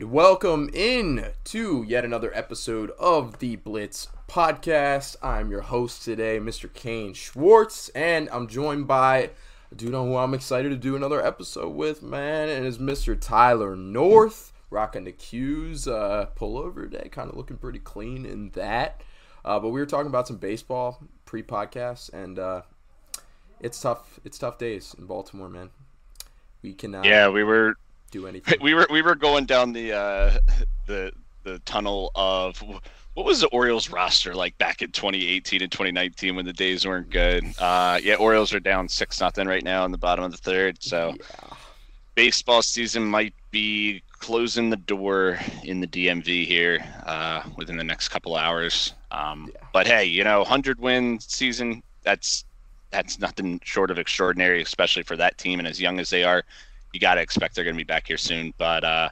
And welcome in to yet another episode of the Blitz podcast. I'm your host today, Mr. Kane Schwartz, and I'm joined by a dude on who I'm excited to do another episode with, man, and is Mr. Tyler North, rocking the Q's uh, pullover today, kind of looking pretty clean in that. Uh, but we were talking about some baseball pre-podcast, and uh, it's tough. It's tough days in Baltimore, man. We cannot Yeah, we were do anything. we were we were going down the uh, the the tunnel of what was the Orioles roster like back in 2018 and 2019 when the days weren't good. Uh, yeah, Orioles are down six nothing right now in the bottom of the third. So Yeah. baseball season might be closing the door in the DMV here uh, within the next couple hours. Um, Yeah. But hey, you know, 100 win season that's that's nothing short of extraordinary, especially for that team and as young as they are. You got to expect they're going to be back here soon. But uh,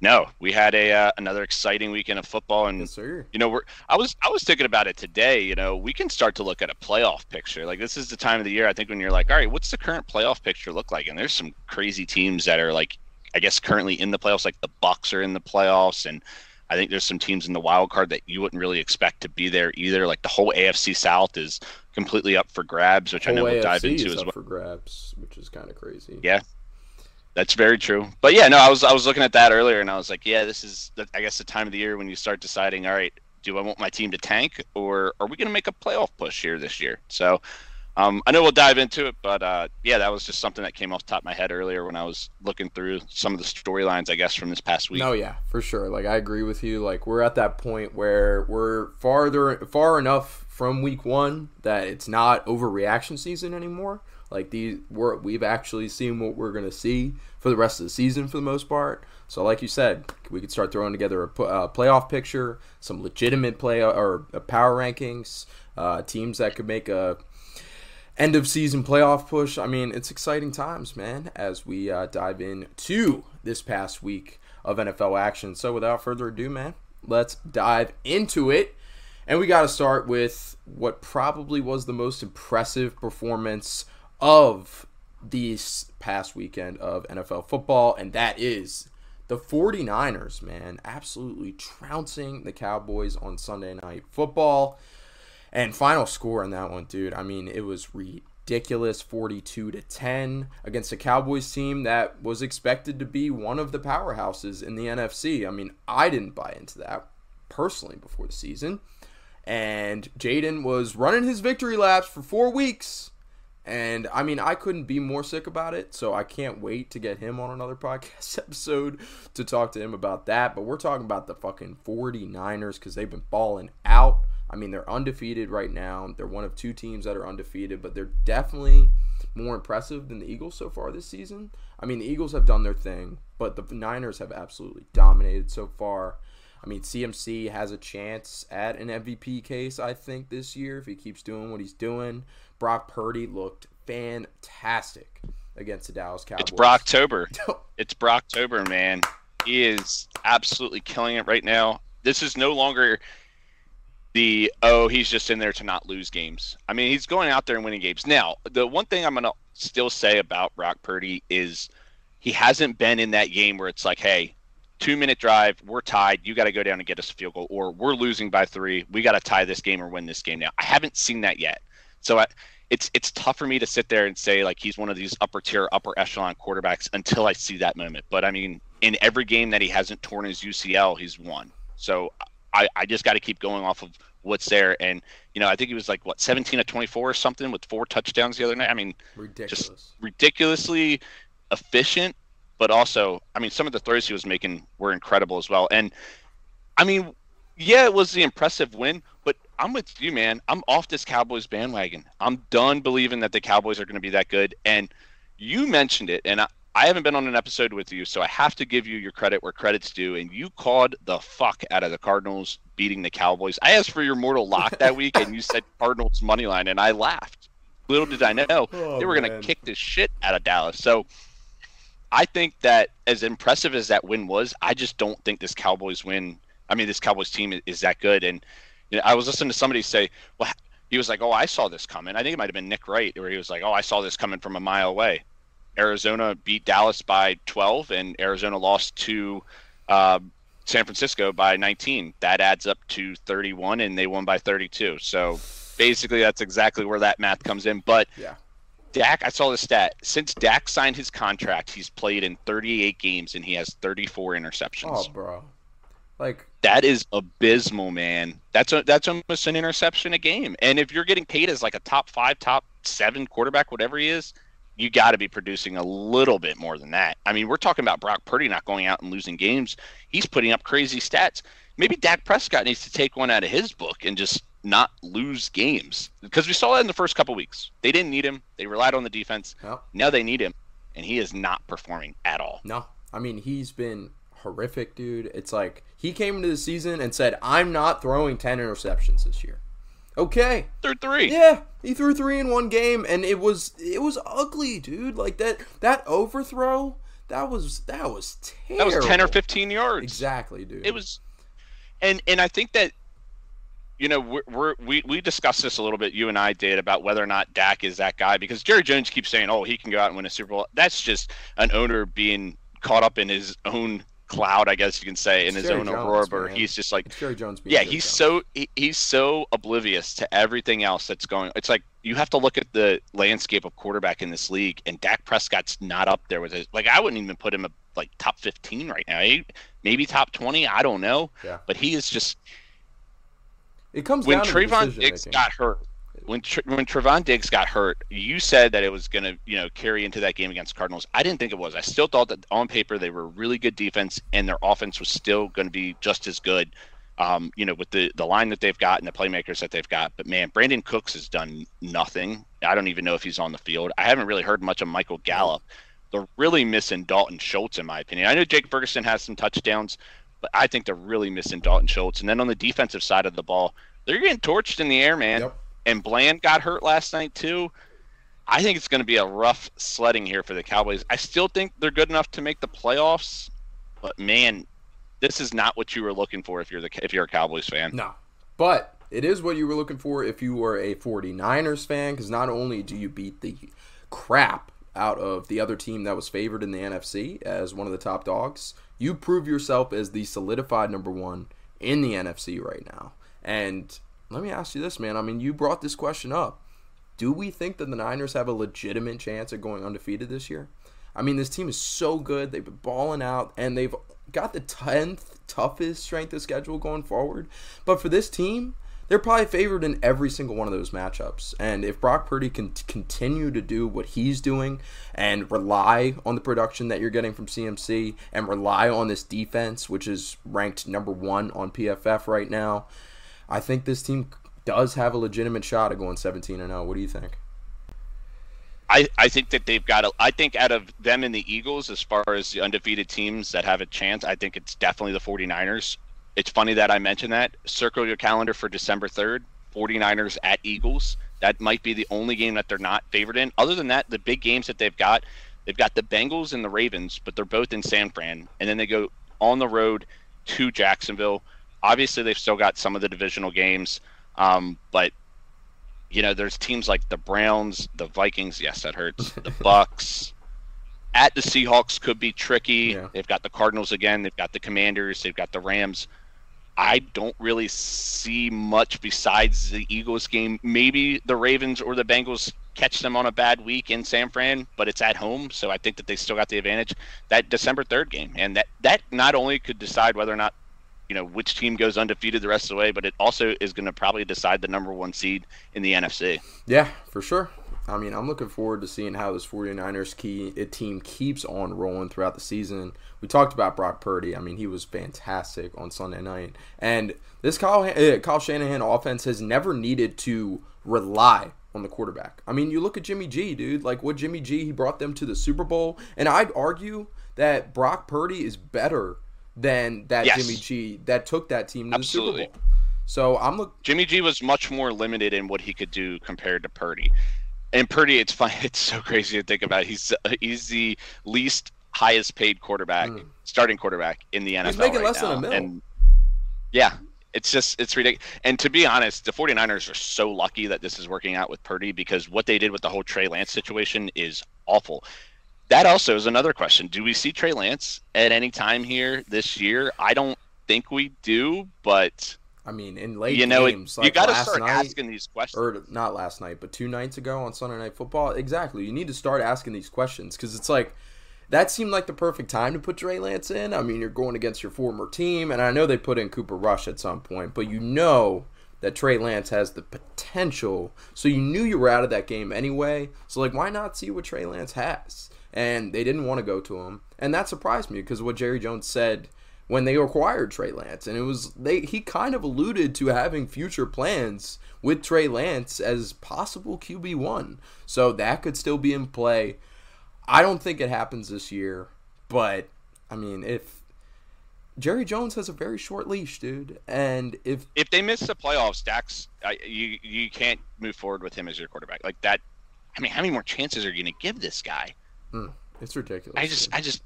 no, we had a uh, another exciting weekend of football, and Yes, sir. you know, we're I was I was thinking about it today. You know, we can start to look at a playoff picture. Like this is the time of the year I think when you're like, all right, what's the current playoff picture look like? And there's some crazy teams that are like, I guess currently in the playoffs. Like the Bucks are in the playoffs, and I think there's some teams in the wild card that you wouldn't really expect to be there either. Like the whole AFC South is completely up for grabs, which I know we'll dive into is as up well. for grabs, which is kind of crazy. Yeah. That's very true. But yeah, no, I was I was looking at that earlier, and I was like, yeah, this is I guess the time of the year when you start deciding, all right, do I want my team to tank, or are we going to make a playoff push here this year? So, um, I know we'll dive into it, but uh, yeah, that was just something that came off top of my head earlier when I was looking through some of the storylines, I guess, from this past week. No, yeah, for sure. Like I agree with you. Like we're at that point where we're farther far enough from week one that it's not overreaction season anymore. Like these, we're, we've actually seen what we're gonna see for the rest of the season for the most part. So, like you said, we could start throwing together a playoff picture, some legitimate play or uh, power rankings, uh, teams that could make a end of season playoff push. I mean, it's exciting times, man, as we uh, dive into this past week of NFL action. So, without further ado, man, let's dive into it. And we got to start with what probably was the most impressive performance of this past weekend of NFL football, and that is the 49ers, man, absolutely trouncing the Cowboys on Sunday Night Football. And final score on that one, dude. I mean, it was ridiculous 42 to 10 against a Cowboys team that was expected to be one of the powerhouses in the NFC. I mean, I didn't buy into that personally before the season. And Jaden was running his victory laps for four weeks. And I mean, I couldn't be more sick about it. So I can't wait to get him on another podcast episode to talk to him about that. But we're talking about the fucking 49ers because they've been balling out. I mean, they're undefeated right now. They're one of two teams that are undefeated, but they're definitely more impressive than the Eagles so far this season. I mean, the Eagles have done their thing, but the Niners have absolutely dominated so far. I mean, CMC has a chance at an MVP case, I think, this year if he keeps doing what he's doing. Brock Purdy looked fantastic against the Dallas Cowboys. It's Brocktober. it's Brocktober, man. He is absolutely killing it right now. This is no longer the oh he's just in there to not lose games. I mean he's going out there and winning games. Now the one thing I'm gonna still say about Brock Purdy is he hasn't been in that game where it's like hey two minute drive we're tied you got to go down and get us a field goal or we're losing by three we got to tie this game or win this game now. I haven't seen that yet. So I, it's it's tough for me to sit there and say like he's one of these upper tier, upper echelon quarterbacks until I see that moment. But I mean, in every game that he hasn't torn his UCL, he's won. So I, I just got to keep going off of what's there. And you know, I think he was like what 17 to 24 or something with four touchdowns the other night. I mean, Ridiculous. just ridiculously efficient, but also, I mean, some of the throws he was making were incredible as well. And I mean, yeah, it was the impressive win, but I'm with you, man. I'm off this Cowboys bandwagon. I'm done believing that the Cowboys are going to be that good. And you mentioned it, and I, I haven't been on an episode with you, so I have to give you your credit where credit's due. And you called the fuck out of the Cardinals beating the Cowboys. I asked for your mortal lock that week, and you said Cardinals money line, and I laughed. Little did I know Oh, they were going to kick the shit out of Dallas. So I think that as impressive as that win was, I just don't think this Cowboys win. I mean, this Cowboys team is, that good. And you know, I was listening to somebody say, "Well," he was like, "Oh, I saw this coming." I think it might have been Nick Wright, where he was like, "Oh, I saw this coming from a mile away." Arizona beat Dallas by 12, and Arizona lost to uh, San Francisco by 19. That adds up to 31, and they won by 32. So basically, that's exactly where that math comes in. But Yeah. Dak, I saw the stat. Since Dak signed his contract, he's played in 38 games and he has 34 interceptions. Oh, bro. Like, That is abysmal, man. That's a, that's almost an interception a game. And if you're getting paid as like a top five, top seven quarterback, whatever he is, you got to be producing a little bit more than that. I mean, we're talking about Brock Purdy not going out and losing games. He's putting up crazy stats. Maybe Dak Prescott needs to take one out of his book and just not lose games because we saw that in the first couple weeks. They didn't need him. They relied on the defense. no, Now they need him, and he is not performing at all. no. I mean, he's been horrific, dude. It's like he came into the season and said, I'm not throwing 10 interceptions this year. Okay. threw three. Yeah, he threw three in one game, and it was it was ugly, dude. Like that that overthrow, that was that was terrible. that was ten or fifteen yards. Exactly, dude. It was, and and I think that, you know, we're, we're we we discussed this a little bit. You and I did about whether or not Dak is that guy because Jerry Jones keeps saying, "Oh, he can go out and win a Super Bowl." That's just an owner being caught up in his own cloud, I guess you can say, in It's his Jerry own Jones, aurora. Where he's just like, It's Jerry Jones. being yeah, Jerry he's Jones. so he, he's so oblivious to everything else that's going. It's like you have to look at the landscape of quarterback in this league, and Dak Prescott's not up there with it. Like I wouldn't even put him a, like top fifteen right now. He- maybe top twenty. I don't know. Yeah. But he is just It comes when down Trevon Diggs got hurt. When Tr- when Trevon Diggs got hurt, you said that it was going to you know carry into that game against Cardinals. I didn't think it was. I still thought that on paper they were a really good defense and their offense was still going to be just as good. Um, you know, with the the line that they've got and the playmakers that they've got. But man, Brandin Cooks has done nothing. I don't even know if he's on the field. I haven't really heard much of Michael Gallup. They're really missing Dalton Schultz, in my opinion. I know Jake Ferguson has some touchdowns, but I think they're really missing Dalton Schultz. And then on the defensive side of the ball, they're getting torched in the air, man. Yep. And Bland got hurt last night too. I think it's going to be a rough sledding here for the Cowboys. I still think they're good enough to make the playoffs, but man, this is not what you were looking for if you're the if you're a Cowboys fan. No. But it is what you were looking for if you were a 49ers fan, because not only do you beat the crap out of the other team that was favored in the NFC as one of the top dogs, you prove yourself as the solidified number one in the NFC right now. And let me ask you this, man. I mean, you brought this question up. Do we think that the Niners have a legitimate chance at going undefeated this year? I mean, this team is so good. They've been balling out, and they've got the 10th toughest strength of schedule going forward. But for this team, they're probably favored in every single one of those matchups. And if Brock Purdy can continue to do what he's doing and rely on the production that you're getting from CMC and rely on this defense, which is ranked number one on PFF right now, I think this team does have a legitimate shot at going 17 and 0. What do you think? I, I think that they've got a, I think out of them and the Eagles, as far as the undefeated teams that have a chance, I think it's definitely the 49ers. It's funny that I mentioned that. Circle your calendar for December 3rd, 49ers at Eagles. That might be the only game that they're not favored in. Other than that, the big games that they've got, they've got the Bengals and the Ravens, but they're both in San Fran. And then they go on the road to Jacksonville. Obviously, they've still got some of the divisional games, um, but you know, there's teams like the Browns, the Vikings. Yes, that hurts. The Bucks. At the Seahawks could be tricky. Yeah. They've got the Cardinals again. They've got the Commanders. They've got the Rams. I don't really see much besides the Eagles game. Maybe the Ravens or the Bengals catch them on a bad week in San Fran, but it's at home, so I think that they still got the advantage. That December third game, and that that not only could decide whether or not you know which team goes undefeated the rest of the way, but it also is going to probably decide the number one seed in the NFC. Yeah, for sure. I mean, I'm looking forward to seeing how this 49ers key uh, team keeps on rolling throughout the season. We talked about Brock Purdy. I mean, he was fantastic on Sunday night. And this Kyle, uh, Kyle Shanahan offense has never needed to rely on the quarterback. I mean, you look at Jimmy G, dude. Like what Jimmy G, he brought them to the Super Bowl, and I'd argue that Brock Purdy is better than that Yes. Jimmy G that took that team to Absolutely. the Super Bowl. So I'm look. Jimmy G was much more limited in what he could do compared to Purdy. And Purdy, it's fine. It's so crazy to think about. He's uh, he's the least highest paid quarterback, hmm. starting quarterback in the NFL. He's making right less than a mil. And yeah, it's just it's ridiculous. And to be honest, the 49ers are so lucky that this is working out with Purdy because what they did with the whole Trey Lance situation is awful. That also is another question. Do we see Trey Lance at any time here this year? I don't think we do, but I mean, in late you know, it- games, you like got to start night, asking these questions. or not last night, but two nights ago on Sunday Night Football. Exactly. You need to start asking these questions because it's like that seemed like the perfect time to put Trey Lance in. I mean, you're going against your former team, and I know they put in Cooper Rush at some point, but you know that Trey Lance has the potential. So you knew you were out of that game anyway. So like, why not see what Trey Lance has? And they didn't want to go to him, and that surprised me because what Jerry Jones said when they acquired Trey Lance, and it was they he kind of alluded to having future plans with Trey Lance as possible QB one, so that could still be in play. I don't think it happens this year, but I mean, if Jerry Jones has a very short leash, dude, and if if they miss the playoffs, Dax, I, you you can't move forward with him as your quarterback like that. I mean, how many more chances are you going to give this guy? Hmm, it's ridiculous, I just, dude. I just,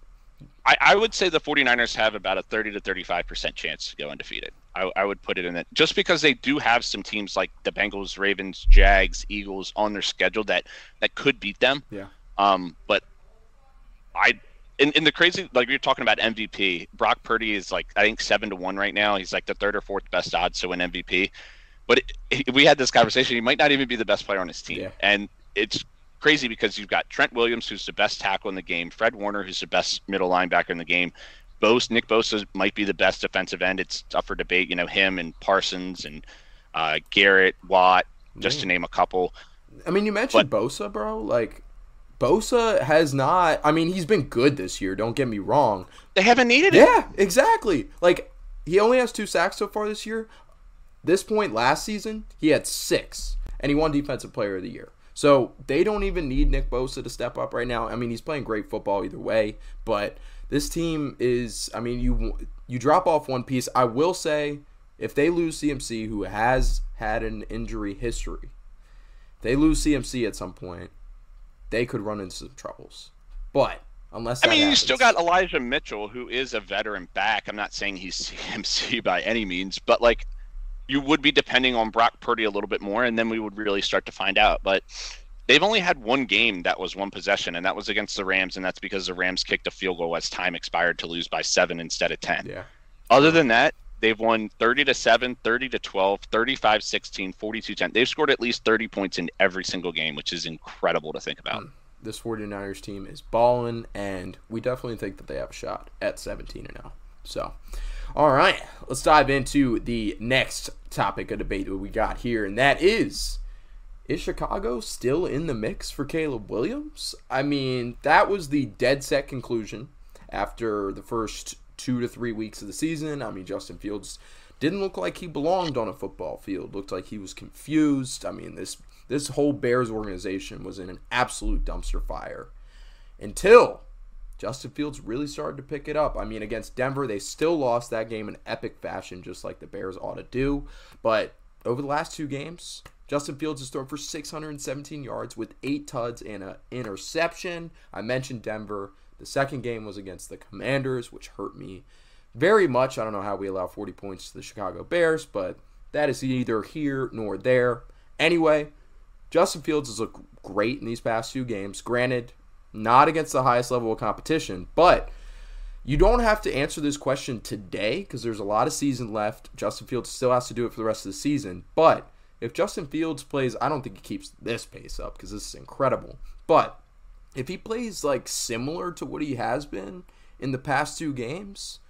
I, I would say the 49ers have about a 30 to 35 percent chance to go undefeated. I, I would put it in that just because they do have some teams like the Bengals, Ravens, Jags, Eagles on their schedule that that could beat them. yeah, Um, but I, in, in the crazy, like you're talking about MVP, Brock Purdy is like, I think seven to one right now. He's like the third or fourth best odds to win MVP. But it, it- we had this conversation. He might not even be the best player on his team. Yeah. And it's crazy because you've got Trent Williams, who's the best tackle in the game, Fred Warner, who's the best middle linebacker in the game. Bose, Nick Bosa might be the best defensive end. It's up for debate. You know, him and Parsons and uh, Garrett, Watt, just to name a couple. I mean, you mentioned Bosa, bro. Like, Bosa has not. I mean, he's been good this year. Don't get me wrong. They haven't needed it. Yeah, exactly. Like, he only has two sacks so far this year. This point last season, he had six, and he won Defensive Player of the Year. So they don't even need Nick Bosa to step up right now. I mean, he's playing great football either way, but this team is. I mean, you you drop off one piece. I will say, if they lose CMC, who has had an injury history, they lose CMC at some point, they could run into some troubles. But unless I mean, you still got Elijah Mitchell, who is a veteran back. I'm not saying he's CMC by any means, but like you would be depending on Brock Purdy a little bit more, and then we would really start to find out. But they've only had one game that was one possession, and that was against the Rams, and that's because the Rams kicked a field goal as time expired to lose by seven instead of 10. yeah. Other than that, they've won 30 to 7, 30 to 12, 35 16, 42 10. They've scored at least 30 points in every single game, which is incredible to think about. Hmm. this 49ers team is balling, and we definitely think that they have a shot at 17 and 0. So, all right, let's dive into the next topic of debate that we got here, and that is is Chicago still in the mix for Caleb Williams? I mean, that was the dead set conclusion after the first two to three weeks of the season. I mean, Justin Fields didn't look like he belonged on a football field. Looked like he was confused. I mean, this this whole Bears organization was in an absolute dumpster fire until Justin Fields really started to pick it up. I mean, against Denver, they still lost that game in epic fashion, just like the Bears ought to do. But over the last two games, Justin Fields has thrown for 617 yards with eight tuds and an interception. I mentioned Denver. The second game was against the Commanders, which hurt me very much. I don't know how we allow 40 points to the Chicago Bears, but that is neither here nor there. Anyway, Justin Fields has looked great in these past two games. Granted, not against the highest level of competition, but you don't have to answer this question today because there's a lot of season left. Justin Fields still has to do it for the rest of the season. But if Justin Fields plays, I don't think he keeps this pace up because this is incredible. But if he plays like similar to what he has been in the past two games,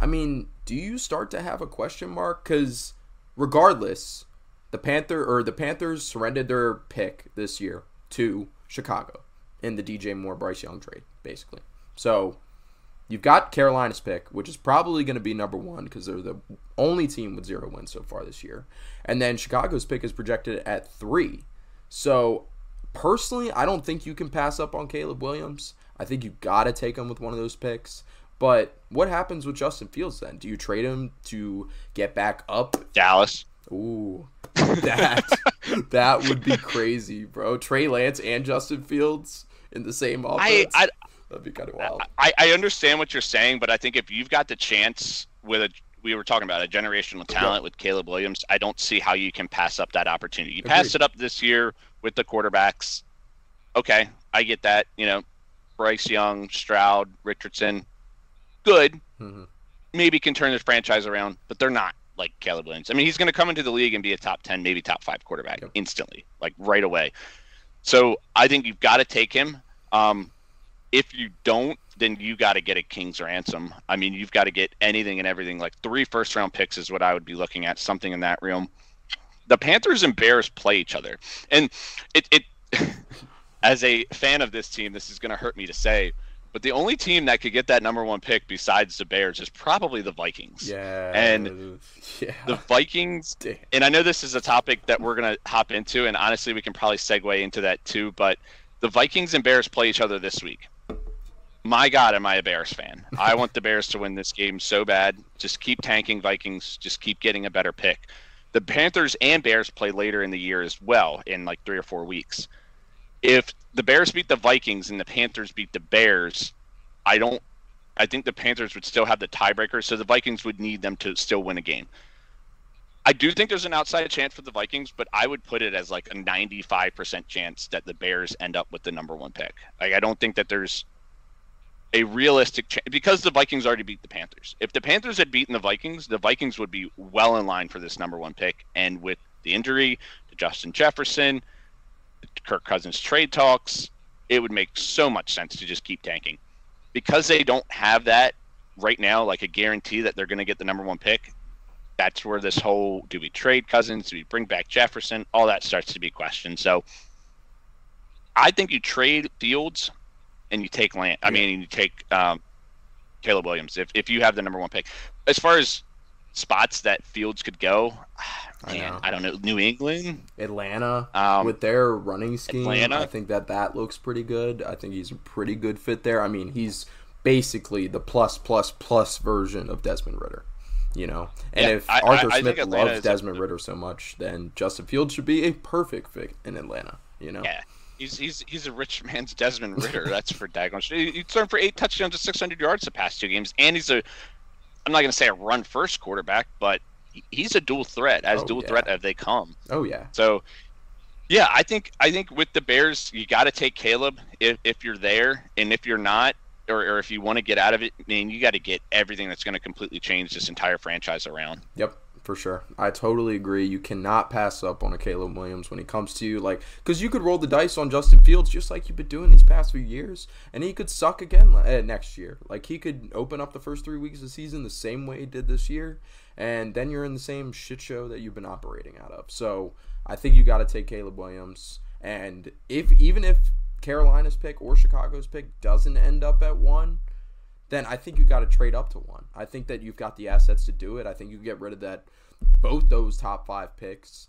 I mean, do you start to have a question mark? Because regardless, the Panther or the Panthers surrendered their pick this year to Chicago in the DJ Moore Bryce Young trade, basically. So you've got Carolina's pick, which is probably going to be number one because they're the only team with zero wins so far this year, and then Chicago's pick is projected at three. So personally, I don't think you can pass up on Caleb Williams. I think you got to take him with one of those picks. But what happens with Justin Fields then? Do you trade him to get back up? Dallas. Ooh, that that would be crazy, bro. Trey Lance and Justin Fields in the same offense. I, I That'd be kind of wild. I, I understand what you're saying, but I think if you've got the chance with a we were talking about a generational talent with Caleb Williams, I don't see how you can pass up that opportunity. You Agreed. passed it up this year with the quarterbacks. Okay, I get that. You know, Bryce Young, Stroud, Richardson, good. Mhm. Maybe can turn this franchise around, but they're not like Caleb Williams. I mean, he's going to come into the league and be a top 10, maybe top 5 quarterback Yep. instantly, like right away. So, I think you've got to take him. Um, if you don't, then you got to get a king's ransom. I mean, you've got to get anything and everything. Like three first round picks is what I would be looking at, something in that realm. The Panthers and Bears play each other, and it it. as a fan of this team, this is going to hurt me to say, but the only team that could get that number one pick besides the Bears is probably the Vikings. Yeah. And yeah. The Vikings Damn. and I know this is a topic that we're gonna hop into, and honestly, we can probably segue into that too. But the Vikings and Bears play each other this week. My God, am I a Bears fan? I want the Bears to win this game so bad. Just keep tanking Vikings. Just keep getting a better pick. The Panthers and Bears play later in the year as well, in like three or four weeks. If the Bears beat the Vikings and the Panthers beat the Bears, I don't. I think the Panthers would still have the tiebreaker, so the Vikings would need them to still win a game. I do think there's an outside chance for the Vikings, but I would put it as like a 95% chance that the Bears end up with the number one pick. Like I don't think that there's a realistic chance because the Vikings already beat the Panthers. If the Panthers had beaten the Vikings, the Vikings would be well in line for this number one pick. And with the injury to Justin Jefferson, Kirk Cousins trade talks, it would make so much sense to just keep tanking. Because they don't have that right now, like a guarantee that they're going to get the number one pick, that's where this whole do we trade Cousins, do we bring back Jefferson, all that starts to be questioned. So I think you trade Fields and you take Land. I mean, you take um, Caleb Williams if, if you have the number one pick. As far as spots that Fields could go, I man, know. I, don't know. New England, Atlanta Um, with their running scheme, Atlanta. I think that that looks pretty good. I think he's a pretty good fit there. I mean, he's basically the plus plus plus version of Desmond Ridder. You know, and Yeah, if I- Arthur I- Smith loves is a- Desmond Ridder so much, then Justin Fields should be a perfect fit in Atlanta. You know, yeah. He's, he's he's a rich man's Desmond Ridder. That's for daggone. He's thrown for eight touchdowns and 600 yards the past two games, and he's a. I'm not going to say a run first quarterback, but he's a dual threat, as Oh, dual yeah. threat as they come. oh yeah, So, yeah, I think I think with the Bears, you got to take Caleb if, if you're there, and if you're not, or, or if you want to get out of it, I mean, you got to get everything that's going to completely change this entire franchise around. Yep, for sure. I totally agree. You cannot pass up on a Caleb Williams when he comes to you, like, because you could roll the dice on Justin Fields just like you've been doing these past few years, and he could suck again uh, next year. Like, he could open up the first three weeks of the season the same way he did this year, and then you're in the same shit show that you've been operating out of. So I think you got to take Caleb Williams, and if even if Carolina's pick or Chicago's pick doesn't end up at one, then I think you got to trade up to one. I think that you've got the assets to do it. I think you get rid of that both those top five picks,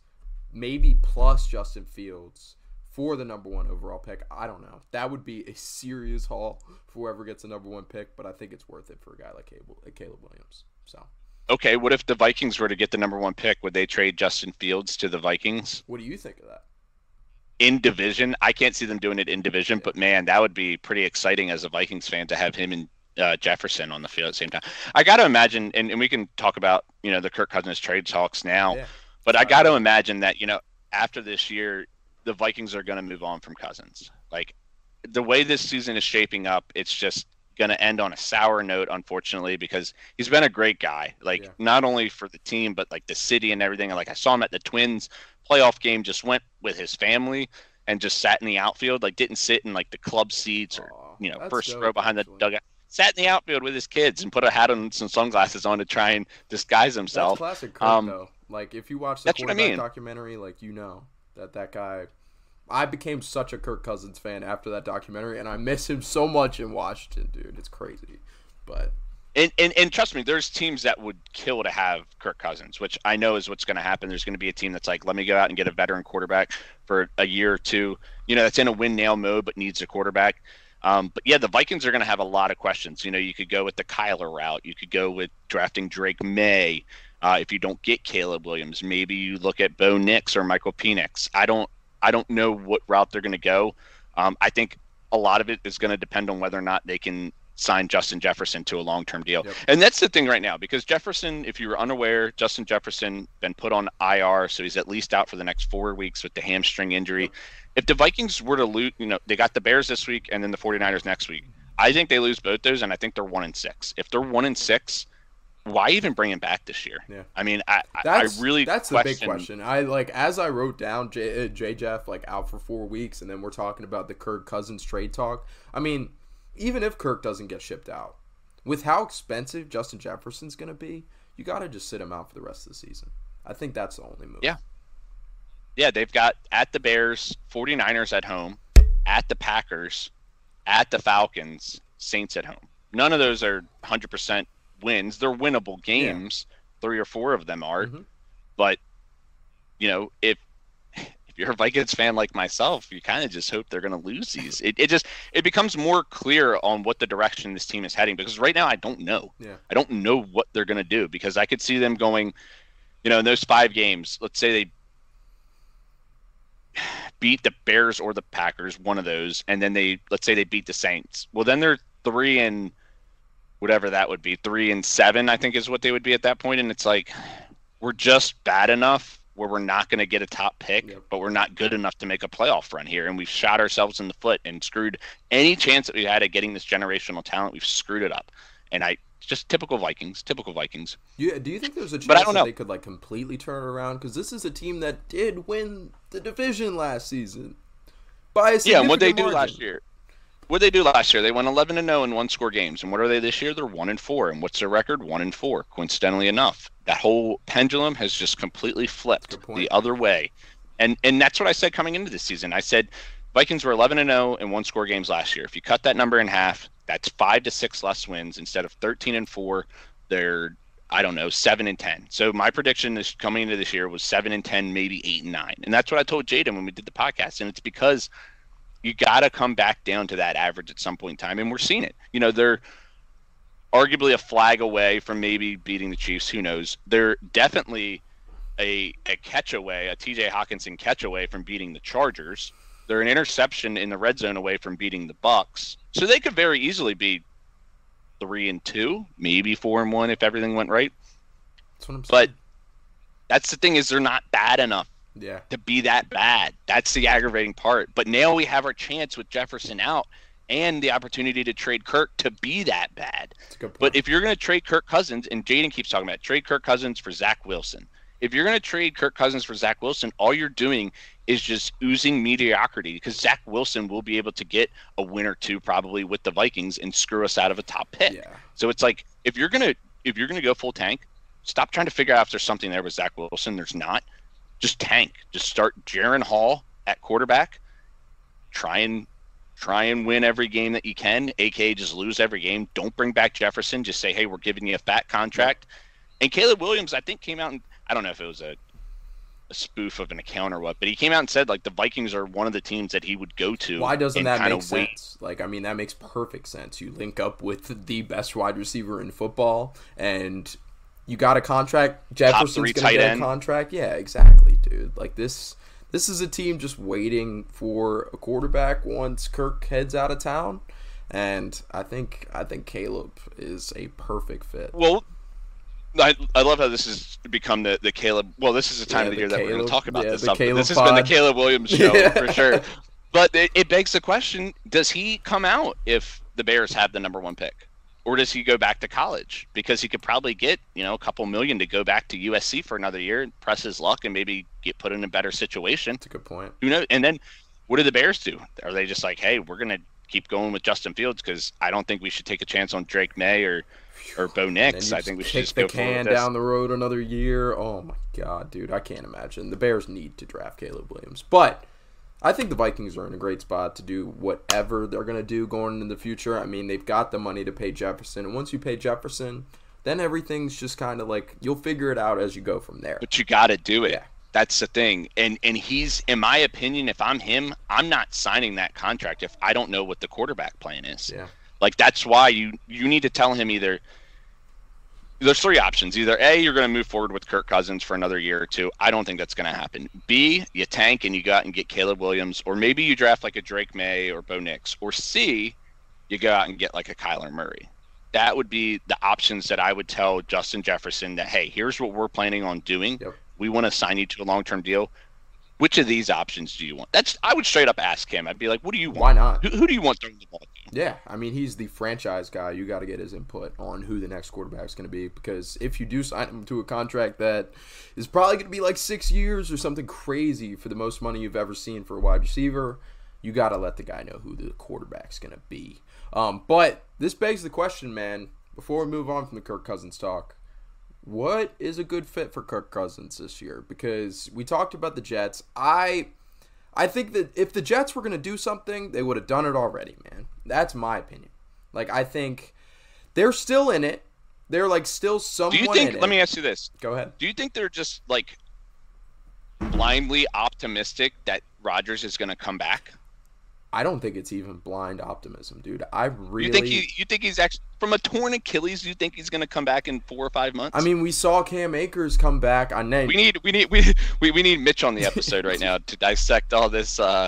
maybe plus Justin Fields for the number one overall pick. I don't know. That would be a serious haul for whoever gets the number one pick, but I think it's worth it for a guy like Caleb, Williams. So, Okay, what if the Vikings were to get the number one pick? Would they trade Justin Fields to the Vikings what do you think of that? in division? I can't see them doing it in division, but man, that would be pretty exciting as a Vikings fan to have him and uh, Jefferson on the field at the same time. I got to imagine, and, and we can talk about you know the Kirk Cousins trade talks now. Yeah. But I got to imagine that you know after this year, the Vikings are going to move on from Cousins. Like the way this season is shaping up, it's just going to end on a sour note, unfortunately, because he's been a great guy. Like Yeah. not only for the team, but like the city and everything. And like I saw him at the Twins playoff game, just went with his family and just sat in the outfield, like didn't sit in like the club seats or Aw, you know first dope, row behind actually. the dugout. Sat in the outfield with his kids and put a hat and some sunglasses on to try and disguise That's himself. classic Kirk, Um, though. Like, if you watch the that's what I mean. documentary, like, you know that that guy. I became such a Kirk Cousins fan after that documentary, and I miss him so much in Washington, dude. It's crazy. But And, and and trust me, there's teams that would kill to have Kirk Cousins, which I know is what's going to happen. There's going to be a team that's like, let me go out and get a veteran quarterback for a year or two. You know, that's in a win now mode, but needs a quarterback. Um, but yeah, the Vikings are going to have a lot of questions. You know, you could go with the Kyler route. You could go with drafting Drake Maye. Uh, if you don't get Caleb Williams, maybe you look at Bo Nix or Michael Penix. I don't, I don't know what route they're going to go. Um, I think a lot of it is going to depend on whether or not they can sign Justin Jefferson to a long-term deal. Yep. And that's the thing right now because Jefferson, if you were unaware, Justin Jefferson been put on IR, so he's at least out for the next 4 weeks with the hamstring injury. Yep. If the Vikings were to lose, you know, they got the Bears this week and then the 49ers next week. I think they lose both those and I think they're 1 and 6. If they're 1 and 6, why even bring him back this year? Yeah. I mean, I, that's, I really that's question... the big question. I like as I wrote down J, uh, J Jeff like out for four weeks, and then we're talking about the Kirk Cousins trade talk. I mean, even if Kirk doesn't get shipped out, with how expensive Justin Jefferson's going to be, you got to just sit him out for the rest of the season. I think that's the only move. Yeah. Yeah, they've got at the Bears, 49ers at home, at the Packers, at the Falcons, Saints at home. None of those are 100% wins. They're winnable games. Yeah. Three or four of them are. Mm-hmm. But you know, if if you're a Vikings fan like myself, you kind of just hope they're going to lose these. It, it just it becomes more clear on what the direction this team is heading because right now I don't know. Yeah. I don't know what they're going to do because I could see them going, you know, in those five games. Let's say they beat the Bears or the Packers, one of those, and then they let's say they beat the Saints. Well, then they're three and whatever that would be, three and seven, I think is what they would be at that point. And it's like we're just bad enough where we're not going to get a top pick, yep. but we're not good enough to make a playoff run here. And we've shot ourselves in the foot and screwed any chance that we had at getting this generational talent. We've screwed it up. And I just typical Vikings, typical Vikings. Yeah, do you think there's a chance that know. they could like completely turn around? Because this is a team that did win the division last season by a yeah. what they do last year? What did they do last year? They went 11 and 0 in one score games. And what are they this year? They're 1 and 4. And what's their record? 1 and 4. Coincidentally enough, that whole pendulum has just completely flipped the other way. And and that's what I said coming into this season. I said Vikings were 11 and 0 in one score games last year. If you cut that number in half, that's 5 to 6 less wins instead of 13 and 4. They're I don't know, seven and ten. So my prediction is coming into this year was seven and ten, maybe eight and nine. And that's what I told Jaden when we did the podcast. And it's because you got to come back down to that average at some point in time, and we're seeing it. You know, they're arguably a flag away from maybe beating the Chiefs. Who knows? They're definitely a a catch away, a T.J. Hockenson catch away from beating the Chargers. They're an interception in the red zone away from beating the Bucks. So they could very easily be three and two, maybe four and one if everything went right. That's but that's the thing is they're not bad enough yeah. to be that bad. That's the aggravating part. But now we have our chance with Jefferson out and the opportunity to trade Kirk to be that bad. But if you're going to trade Kirk Cousins, and Jaden keeps talking about trade Kirk Cousins for Zach Wilson. If you're going to trade Kirk Cousins for Zach Wilson, all you're doing is just oozing mediocrity because Zach Wilson will be able to get a win or two probably with the Vikings and screw us out of a top pick. Yeah. So it's like if you're gonna if you're gonna go full tank, stop trying to figure out if there's something there with Zach Wilson. There's not just tank. Just start Jaren Hall at quarterback. Try and try and win every game that you can. AK just lose every game. Don't bring back Jefferson. Just say, hey, we're giving you a fat contract. And Caleb Williams, I think, came out and I don't know if it was a, a spoof of an account or what, but he came out and said like the Vikings are one of the teams that he would go to. Why doesn't that make sense? Like, I mean, that makes perfect sense. You link up with the best wide receiver in football, and you got a contract. Jefferson's gonna get end. a contract. Yeah, exactly, dude. Like this. This is a team just waiting for a quarterback once Kirk heads out of town, and I think I think Caleb is a perfect fit. Well, I, I love how this has become the, the Caleb. Well, this is the time yeah, of the year Caleb, that we're going to talk about yeah, this stuff. This has pod. been the Caleb Williams show yeah. for sure. But it, it begs the question: Does he come out if the Bears have the number one pick? Or does he go back to college because he could probably get you know a couple million to go back to USC for another year and press his luck and maybe get put in a better situation. That's a good point. You know, and then what do the Bears do? Are they just like, hey, we're gonna keep going with Justin Fields because I don't think we should take a chance on Drake Maye or or Bo Nix. I think we should just the go can down the road another year. Oh my god, dude, I can't imagine. The Bears need to draft Caleb Williams, but I think the Vikings are in a great spot to do whatever they're going to do going in the future. I mean, they've got the money to pay Jefferson, and once you pay Jefferson, then everything's just kind of like you'll figure it out as you go from there. But you got to do it. Yeah. That's the thing. And and he's in my opinion, if I'm him, I'm not signing that contract if I don't know what the quarterback plan is. Yeah. Like that's why you you need to tell him either there's three options. Either A, you're going to move forward with Kirk Cousins for another year or two. I don't think that's going to happen. B, you tank and you go out and get Caleb Williams, or maybe you draft like a Drake Maye or Bo Nix. Or C, you go out and get like a Kyler Murray. That would be the options that I would tell Justin Jefferson that, hey, here's what we're planning on doing. Yep. We want to sign you to a long term deal. Which of these options do you want? That's I would straight up ask him. I'd be like, what do you want? Why not? Who, who do you want throwing the ball? Yeah, I mean he's the franchise guy. You got to get his input on who the next quarterback is going to be because if you do sign him to a contract that is probably going to be like six years or something crazy for the most money you've ever seen for a wide receiver, you got to let the guy know who the quarterback's going to be. Um, but this begs the question, man. Before we move on from the Kirk Cousins talk, what is a good fit for Kirk Cousins this year? Because we talked about the Jets. I I think that if the Jets were going to do something, they would have done it already, man. That's my opinion. Like I think they're still in it. They're like still somewhat Do you think? in Let it. me ask you this: Go ahead. Do you think they're just like blindly optimistic that Rodgers is going to come back? I don't think it's even blind optimism, dude. I really You think he, you think he's actually from a torn Achilles? You think he's going to come back in four or five months? I mean, we saw Cam Akers come back. I know. we need we need we, we, we need Mitch on the episode right now to dissect all this uh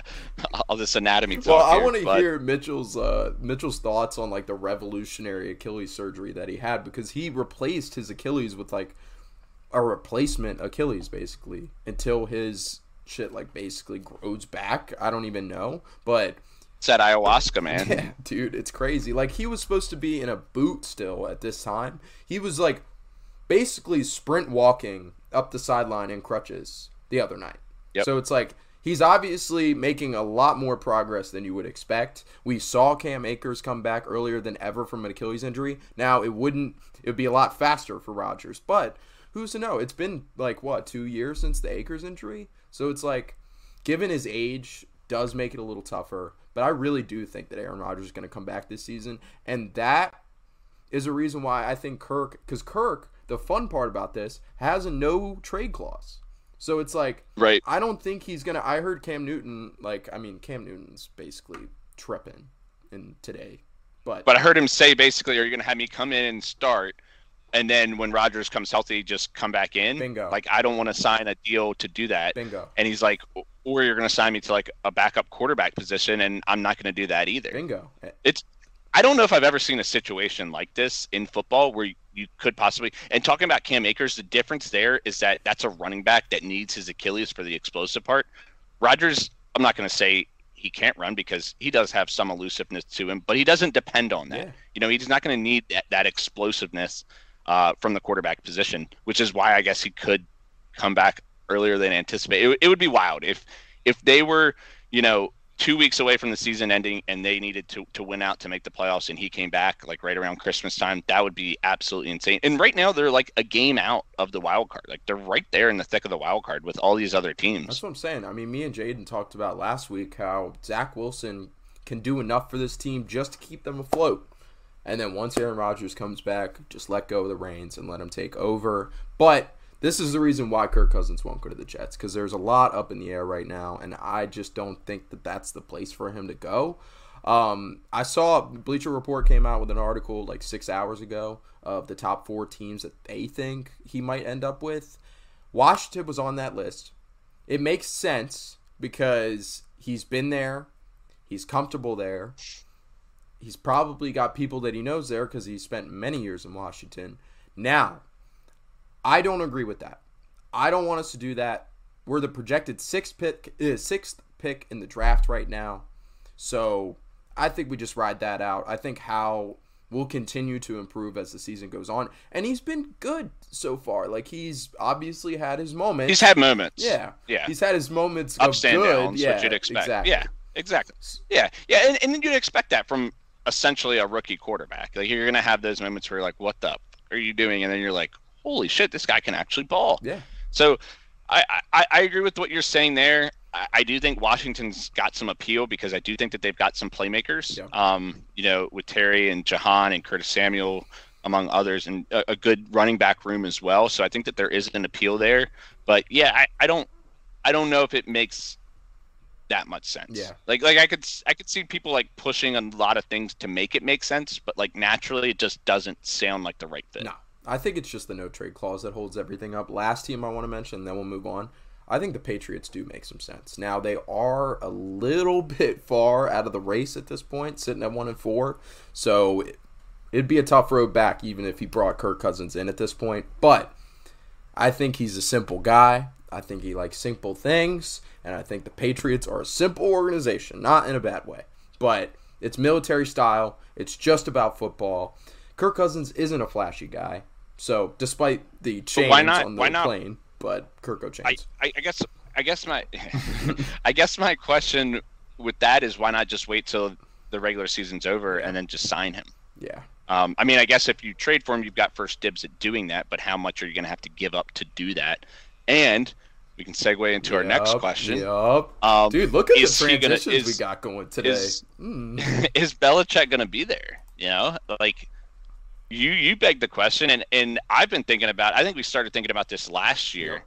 all this anatomy talk. Well, I want to but- hear Mitchell's uh, Mitchell's thoughts on like the revolutionary Achilles surgery that he had because he replaced his Achilles with like a replacement Achilles basically until his shit like basically grows back. I don't even know, but It's that ayahuasca, man. yeah, dude, it's crazy. Like he was supposed to be in a boot still at this time. He was like basically sprint walking up the sideline in crutches the other night. Yep. So it's like he's obviously making a lot more progress than you would expect. We saw Cam Akers come back earlier than ever from an Achilles injury. Now it wouldn't it would be a lot faster for Rodgers, but who's to know? It's been like what, 2 years since the Akers injury? So it's like given his age does make it a little tougher, but I really do think that Aaron Rodgers is going to come back this season and that is a reason why I think Kirk cuz Kirk, the fun part about this, has a no trade clause. So it's like Right. I don't think he's gonna. I heard Cam Newton like. I mean, Cam Newton's basically tripping in today, but, But I heard him say basically, "Are you going to have me come in and start?" And then when Rodgers comes healthy, just come back in. Bingo. Like I don't want to sign a deal to do that. bingo, And he's like, "Or you're going to sign me to like a backup quarterback position, and I'm not going to do that either." bingo. it's I don't know if I've ever seen a situation like this in football where you, you could possibly and talking about Cam Akers, the difference there is that that's a running back that needs his Achilles for the explosive part. Rodgers, I'm not going to say he can't run because he does have some elusiveness to him, but he doesn't depend on that. Yeah. You know, he's not going to need that, that explosiveness uh, from the quarterback position, which is why I guess he could come back earlier than anticipated. It, it would be wild if if they were, you know, two weeks away from the season ending and they needed to, to win out to make the playoffs and he came back like right around Christmas time, that would be absolutely insane. And right now they're like a game out of the wild card. Like they're right there in the thick of the wild card with all these other teams That's what I'm saying. I mean, me and Jaden talked about last week how Zach Wilson can do enough for this team just to keep them afloat. And then once Aaron Rodgers comes back, just let go of the reins and let him take over. But this is the reason why Kirk Cousins won't go to the Jets because there's a lot up in the air right now, and I just don't think that that's the place for him to go. Um, I saw Bleacher Report came out with an article like six hours ago of the top four teams that they think he might end up with. Washington was on that list. It makes sense because he's been there, he's comfortable there. He's probably got people that he knows there because he spent many years in Washington. Now, I don't agree with that. I don't want us to do that. We're the projected sixth pick, uh, sixth pick in the draft right now, so I think we just ride that out. I think how will continue to improve as the season goes on, and he's been good so far. Like he's obviously had his moments. He's had moments. yeah, Yeah. He's had his moments Ups of and good. downs, yeah, which you'd expect. Exactly. Yeah, exactly. Yeah, yeah, and, and you'd expect that from essentially a rookie quarterback. Like you're gonna have those moments where you're like, "What the are you doing?" And then you're like, "Holy shit, this guy can actually ball." Yeah. So, I I, I agree with what you're saying there. I, I do think Washington's got some appeal because I do think that they've got some playmakers. Yeah. Um, you know, with Terry and Jahan and Curtis Samuel, among others, and a, a good running back room as well. So I think that there is an appeal there. But yeah, I, I don't I don't know if it makes that much sense. Yeah. Like like I could I could see people like pushing a lot of things to make it make sense, but like naturally it just doesn't sound like the right thing. No, I think it's just the no trade clause that holds everything up. Last team I want to mention, then we'll move on. I think the Patriots do make some sense. Now they are a little bit far out of the race at this point, sitting at one and four. So it- it'd be a tough road back, even if he brought Kirk Cousins in at this point. But I think he's a simple guy. I think he likes simple things, and I think the Patriots are a simple organization, not in a bad way. But it's military style. It's just about football. Kirk Cousins isn't a flashy guy, so despite the chains why not- on the why not- plane, but Kirko I, chains. I, I guess I guess my I guess my question with that is why not just wait till the regular season's over and then just sign him? yeah, Um, I mean, I guess if you trade for him, you've got first dibs at doing that, but how much are you going to have to give up to do that? And we can segue into our next question. yup. Um, Dude, look at the is he gonna- transitions we got going today. is- Mm. is Belichick going to be there? You know, like you you begged the question, and and I've been thinking about. I think we started thinking about this last year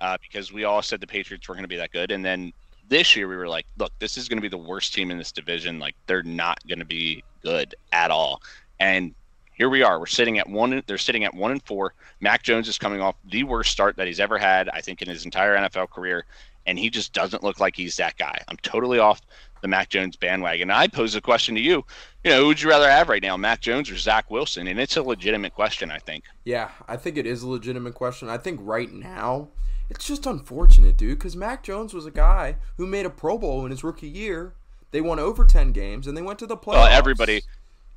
uh, because we all said the Patriots were going to be that good, and then this year we were like, look, this is going to be the worst team in this division. Like they're not going to be good at all, and here we are. We're sitting at one. They're sitting at one and four. Mac Jones is coming off the worst start that he's ever had, I think, in his entire NFL career, and he just doesn't look like he's that guy. I'm totally off the Mac Jones bandwagon. I pose a question to you. You know, who would you rather have right now, Mac Jones or Zach Wilson? And it's a legitimate question, I think. Yeah, I think it is a legitimate question. I think right now, it's just unfortunate, dude, because Mac Jones was a guy who made a Pro Bowl in his rookie year. They won over 10 games and they went to the playoffs. Well, everybody,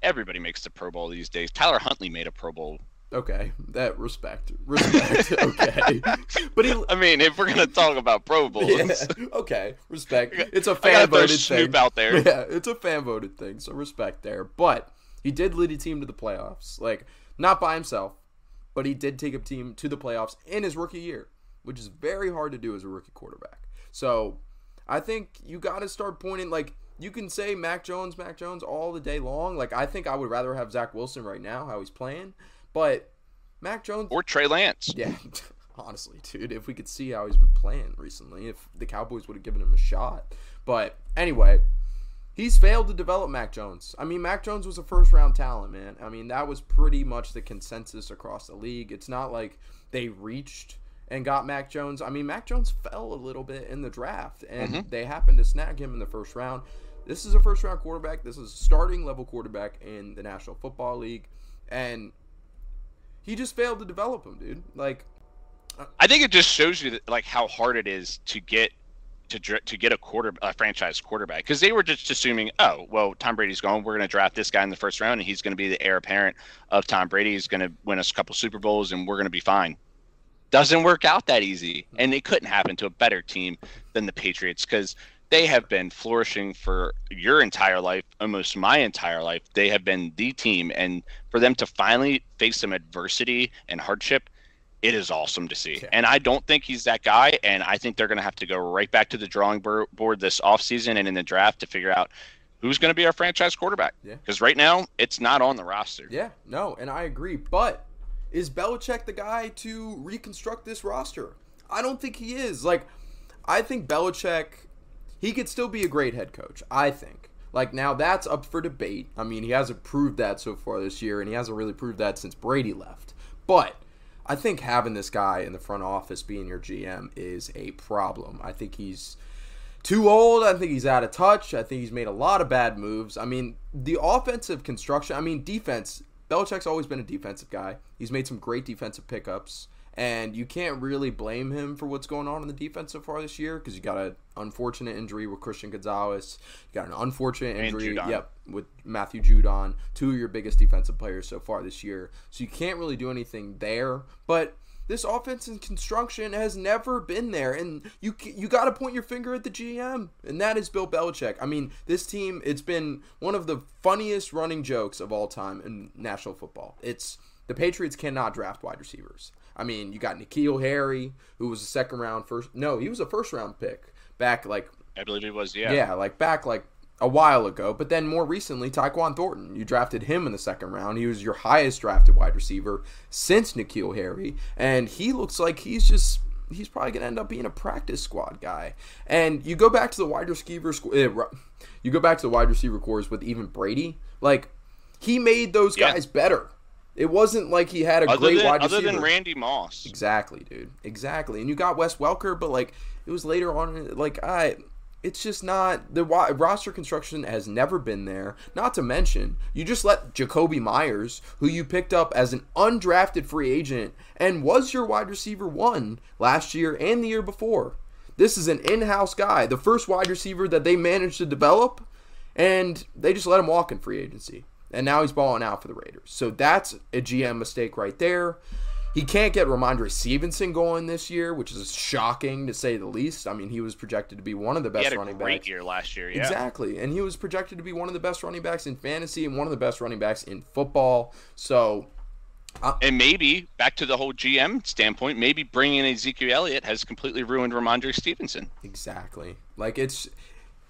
everybody makes the Pro Bowl these days. Tyler Huntley made a Pro Bowl. Okay, that respect. Respect. okay. But he. I mean, if we're gonna talk about Pro Bowls, Yeah, okay, respect. It's a fan voted thing. out there. Yeah, it's a fan voted thing, so respect there. But he did lead a team to the playoffs. Like, not by himself, but he did take a team to the playoffs in his rookie year, which is very hard to do as a rookie quarterback. So I think you got to start pointing, like, you can say Mac Jones, Mac Jones all the day long. Like, I think I would rather have Zach Wilson right now, how he's playing. But Mac Jones. or Trey Lance. Yeah, honestly, dude, if we could see how he's been playing recently, if the Cowboys would have given him a shot. But anyway, he's failed to develop Mac Jones. I mean, Mac Jones was a first round talent, man. I mean, that was pretty much the consensus across the league. It's not like they reached and got Mac Jones. I mean, Mac Jones fell a little bit in the draft, and mm-hmm. they happened to snag him in the first round. This is a first round quarterback. This is a starting level quarterback in the National Football League. And he just failed to develop him, dude. Like, I think it just shows you that, like how hard it is to get to to get a quarter a franchise quarterback because they were just assuming, oh, well, Tom Brady's gone. We're going to draft this guy in the first round, and he's going to be the heir apparent of Tom Brady. He's going to win us a couple Super Bowls, and we're going to be fine. Doesn't work out that easy, and it couldn't happen to a better team than the Patriots because they have been flourishing for your entire life, almost my entire life. They have been the team, and for them to finally face some adversity and hardship it is awesome to see. Yeah. And I don't think he's that guy. And I think they're going to have to go right back to the drawing board this offseason and in the draft to figure out who's going to be our franchise quarterback. Yeah. Because right now, it's not on the roster. yeah, no, and I agree. But is Belichick the guy to reconstruct this roster? I don't think he is. Like, I think Belichick, he could still be a great head coach. I think. Like now, that's up for debate. I mean, he hasn't proved that so far this year, and he hasn't really proved that since Brady left. But I think having this guy in the front office being your GM is a problem. I think he's too old. I think he's out of touch. I think he's made a lot of bad moves. I mean, the offensive construction, I mean, defense. Belichick's always been a defensive guy. He's made some great defensive pickups. And you can't really blame him for what's going on in the defense so far this year because you got an unfortunate injury with Christian Gonzalez. You got an unfortunate And injury, Judon. yep, with Matthew Judon, two of your biggest defensive players so far this year. So you can't really do anything there. But this offense and construction has never been there, and you you got to point your finger at the GM, and that is Bill Belichick. I mean, this team it's been one of the funniest running jokes of all time in national football. It's the Patriots cannot draft wide receivers. I mean, you got N'Keal Harry, who was a second round first. No, he was a first round pick back like I believe he was. Yeah. yeah, like back like a while ago. But then more recently, Tyquan Thornton. You drafted him in the second round. He was your highest drafted wide receiver since N'Keal Harry, and he looks like he's just he's probably going to end up being a practice squad guy. And you go back to the wide receiver squ- uh, you go back to the wide receiver cores with even Brady. Like he made those Yeah. guys better. It wasn't like he had a Other great than wide other receiver. than Randy Moss. Exactly, dude. Exactly. And you got Wes Welker, but like it was later on. Like I, it's just not the roster construction has never been there. Not to mention, you just let Jakobi Meyers, who you picked up as an undrafted free agent and was your wide receiver one last year and the year before. This is an in-house guy, the first wide receiver that they managed to develop, and they just let him walk in free agency. And now he's balling out for the Raiders. So that's a GM mistake right there. He can't get Rhamondre Stevenson going this year, which is shocking to say the least. I mean, he was projected to be one of the He best had a running great backs. year last year. Yeah. Exactly. And he was projected to be one of the best running backs in fantasy and one of the best running backs in football. So, uh, And maybe back to the whole GM standpoint, maybe bringing in Ezekiel Elliott has completely ruined Rhamondre Stevenson. exactly. Like, it's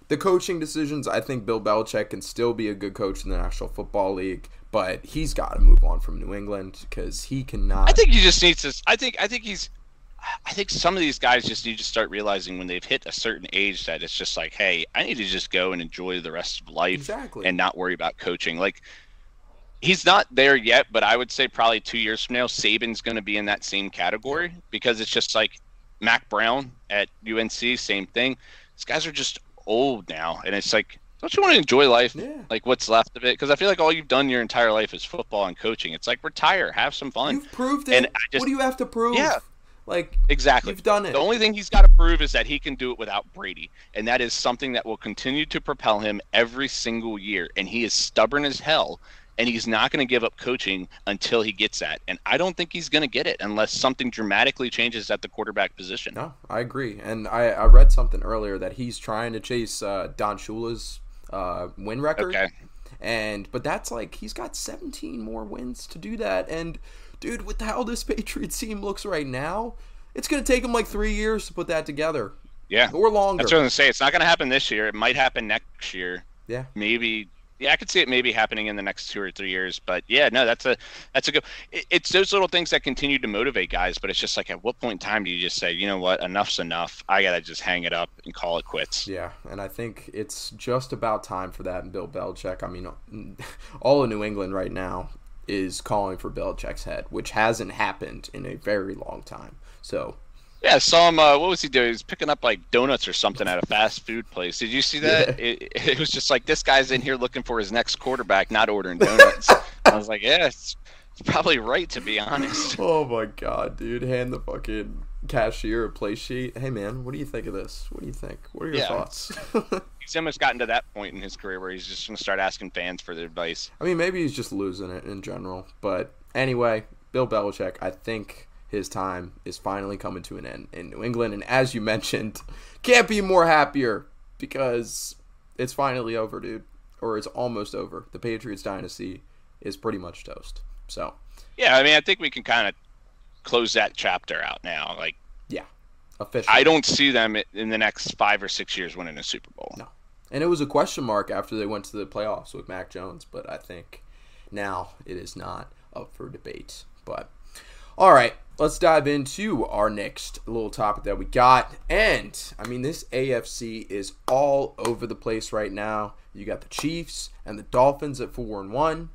the coaching decisions. I think Bill Belichick can still be a good coach in the National Football League, but he's got to move on from New England because he cannot. I think he just needs to. I think. I think he's. I think some of these guys just need to start realizing when they've hit a certain age that it's just like, hey, I need to just go and enjoy the rest of life Exactly. and not worry about coaching. Like, he's not there yet, but I would say probably two years from now, Saban's going to be in that same category because it's just like Mack Brown at UNC, same thing. These guys are just old now, and it's like, don't you want to enjoy life? Yeah. Like what's left of it? Because I feel like all you've done your entire life is football and coaching. It's like retire, have some fun. You've proved it. And I just- what do you have to prove? Yeah. Like, Exactly. You've done it. The only thing he's got to prove is that he can do it without Brady. And that is something that will continue to propel him every single year. And he is stubborn as hell. And he's not going to give up coaching until he gets that. And I don't think he's going to get it unless something dramatically changes at the quarterback position. No, I agree. And I, I read something earlier that he's trying to chase uh, Don Shula's uh, win record. Okay. And but that's like he's got 17 more wins to do that. And dude, with how this Patriots team looks right now, it's gonna take him like three years to put that together Yeah. or longer. That's what I'm going to say. It's not going to happen this year. It might happen next year. yeah, maybe yeah i could see it maybe happening in the next two or three years but yeah no that's a that's a good it, it's those little things that continue to motivate guys but it's just like at what point in time do you just say you know what enough's enough i gotta just hang it up and call it quits yeah. And I think it's just about time for that. And Bill Belichick. I mean, all of New England right now is calling for Belichick's head, which hasn't happened in a very long time. So yeah I saw him uh, what was he doing he was picking up like donuts or something at a fast food place did you see that Yeah. it, it was just like this guy's in here looking for his next quarterback not ordering donuts i was like yeah it's, it's probably right to be honest Oh my god, dude! Hand the fucking cashier a play sheet. Hey man, what do you think of this? What do you think? What are your Yeah. thoughts? he's almost gotten to that point in his career where he's just going to start asking fans for their advice I mean, maybe he's just losing it in general. But anyway, Bill Belichick, I think his time is finally coming to an end in New England. And as you mentioned, can't be more happier because it's finally over, dude. Or it's almost over. The Patriots dynasty is pretty much toast. So, Yeah, I mean, I think we can kind of close that chapter out now. Like, yeah, officially. I don't see them in the next five or six years winning a Super Bowl. No. And it was a question mark after they went to the playoffs with Mac Jones, but I think now it is not up for debate. But all right, let's dive into our next little topic that we got. And I mean, this AFC is all over the place right now. You got the Chiefs and the Dolphins at four and one.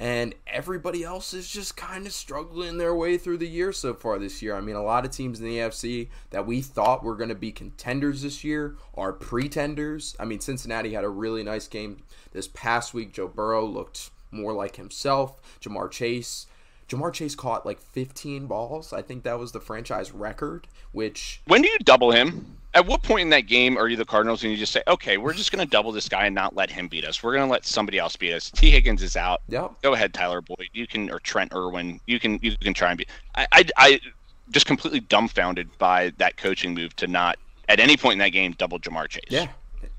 And everybody else is just kind of struggling their way through the year so far this year. I mean, a lot of teams in the AFC that we thought were going to be contenders this year are pretenders. I mean, Cincinnati had a really nice game this past week. Joe Burrow looked more like himself. Ja'Marr Chase. Ja'Marr Chase caught like 15 balls. I think that was the franchise record, which When do you double him? At what point in that game are you the Cardinals and you just say, okay, we're just going to double this guy and not let him beat us? We're going to let somebody else beat us. Tee Higgins is out. yep. Go ahead, Tyler Boyd. You can, or Trent Irwin. You can, you can try and be. I, I, I just completely dumbfounded by that coaching move to not at any point in that game double Ja'Marr Chase. Yeah.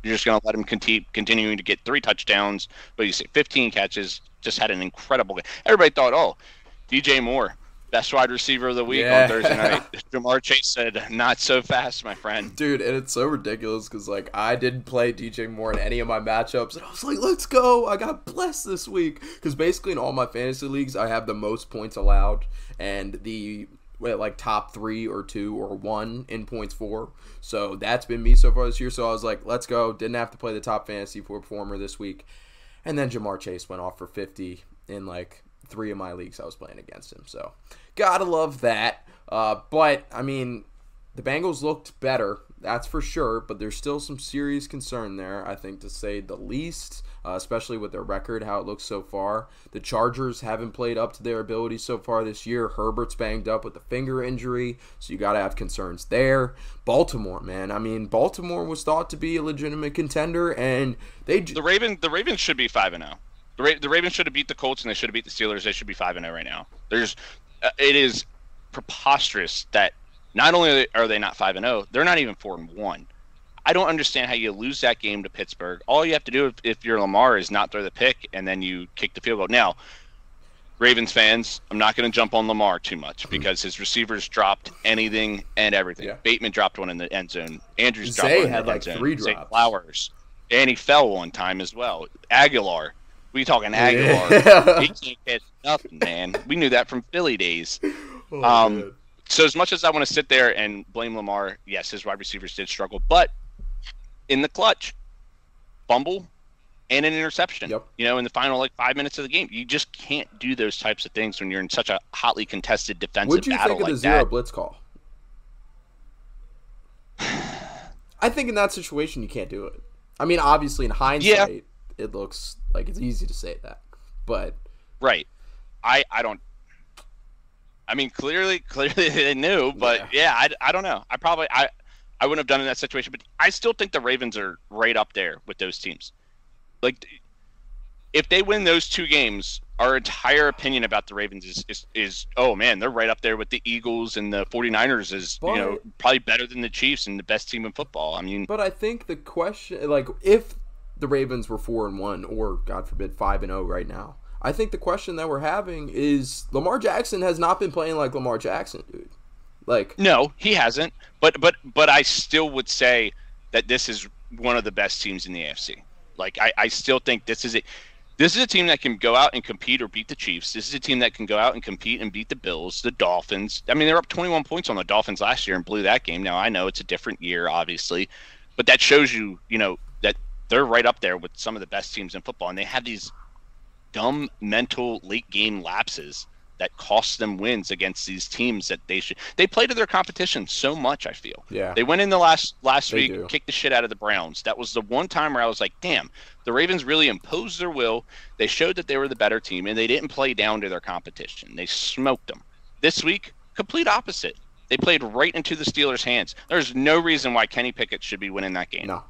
You're just going to let him continue continuing to get three touchdowns, but you say 15 catches, just had an incredible game. Everybody thought, oh, DJ Moore, best wide receiver of the week Yeah. on Thursday night. Ja'Marr Chase said, "Not so fast, my friend." Dude, and it's so ridiculous because like I didn't play DJ Moore in any of my matchups, and I was like, "Let's go!" I got blessed this week because basically in all my fantasy leagues, I have the most points allowed and the like top three or two or one in points four. So that's been me so far this year. So I was like, "Let's go!" Didn't have to play the top fantasy performer this week, and then Ja'Marr Chase went off for fifty in like three of my leagues I was playing against him. So gotta love that. Uh, but I mean, the Bengals looked better, that's for sure, but there's still some serious concern there, I think, to say the least, uh, especially with their record, how it looks so far. The Chargers haven't played up to their ability so far this year. Herbert's banged up with a finger injury, so you got to have concerns there. Baltimore, man. I mean, Baltimore was thought to be a legitimate contender, and they. j- The Raven, the Ravens should be five and zero. The, Ra- the Ravens should have beat the Colts and they should have beat the Steelers. They should be five and zero right now. There's, uh, it is preposterous that not only are they not five and zero, they're not even four and one. I don't understand how you lose that game to Pittsburgh. All you have to do if, if you're Lamar is not throw the pick and then you kick the field goal. Now, Ravens fans, I'm not going to jump on Lamar too much because his receivers dropped anything and everything. Yeah. Bateman dropped one in the end zone. Andrews dropped Zay one in had the like end zone. three Zay drops. Flowers, and he fell one time as well. Agholor, we talking Agholor? Yeah. he can't catch nothing, man. We knew that from Philly days. Oh, Um. So as much as I want to sit there and blame Lamar, yes, his wide receivers did struggle, but in the clutch, fumble and an interception. Yep. You know, in the final like five minutes of the game, you just can't do those types of things when you're in such a hotly contested defensive What'd you battle think of like the zero that. blitz call? I think in that situation you can't do it. I mean, obviously in hindsight, it looks like it's easy to say that, but Right. I I don't. I mean, clearly, clearly they knew, but yeah, I, I don't know. I probably I I wouldn't have done in that situation, but I still think the Ravens are right up there with those teams. Like, if they win those two games, our entire opinion about the Ravens is is, is oh man, they're right up there with the Eagles and the 49ers is you know probably better than the Chiefs and the best team in football. I mean, but I think the question, like, if the Ravens were four and one, or God forbid five and zero right now, I think the question that we're having is Lamar Jackson has not been playing like Lamar Jackson, dude. Like, No, he hasn't. But but but I still would say that this is one of the best teams in the AFC. Like I, I still think this is a this is a team that can go out and compete or beat the Chiefs. This is a team that can go out and compete and beat the Bills, the Dolphins. I mean, they're up 21 points on the Dolphins last year and blew that game. Now I know it's a different year, obviously, but that shows you, you know, that they're right up there with some of the best teams in football, and they have these dumb mental late game lapses that cost them wins against these teams that they should they play to their competition so much i feel. Yeah. they went in the last last They week do. kicked the shit out of the browns. That was the one time where i was like damn the ravens really imposed their will. They showed that they were the better team and they didn't play down to their competition. They smoked them. This week complete opposite. They played right into the steelers hands. There's no reason why kenny pickett should be winning that game. No,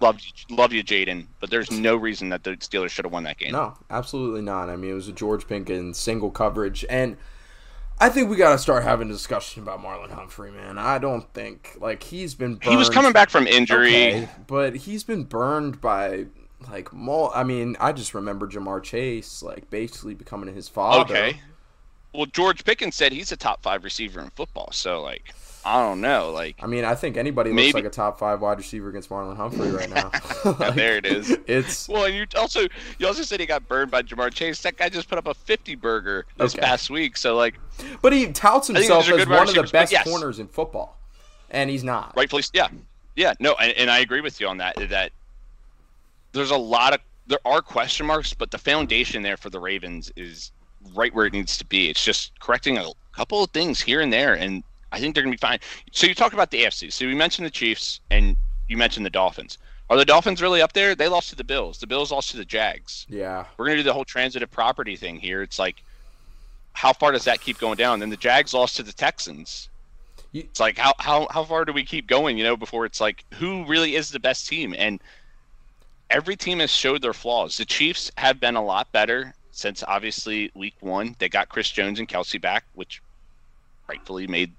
love you love you jaden but there's no reason that the steelers should have won that game No, absolutely not. I mean, it was a George Pickens single coverage, and I think we got to start having a discussion about Marlon Humphrey, man. I don't think like he's been. Burned. he was coming back from injury Okay, but he's been burned by like mul- I mean, I just remember Ja'Marr Chase like basically becoming his father. Okay. Well, George Pickens said he's a top five receiver in football. So, like, I don't know. Like, I mean, I think anybody looks like a top five wide receiver against Marlon Humphrey right now. Like, there it is. It's Well, and you also you also said he got burned by Ja'Marr Chase. That guy just put up a fifty burger this Okay. past week. So, like, but he touts himself as one of the best yes. corners in football, and he's not. rightfully, yeah, yeah, no, and, and I agree with you on that. That there's a lot of there are question marks, but the foundation there for the Ravens is right where it needs to be. It's just correcting a couple of things here and there, and I think they're going to be fine. So you talk about the AFC. So we mentioned the Chiefs, and you mentioned the Dolphins. Are the Dolphins really up there? They lost to the Bills. The Bills lost to the Jags. Yeah, We're going to do the whole transitive property thing here. It's like, how far does that keep going down? Then the Jags lost to the Texans. You- It's like how, how how far do we keep going? You know, before it's like who really is the best team? And every team has showed their flaws. The Chiefs have been a lot better since obviously week one. They got Chris Jones and Kelce back, which rightfully made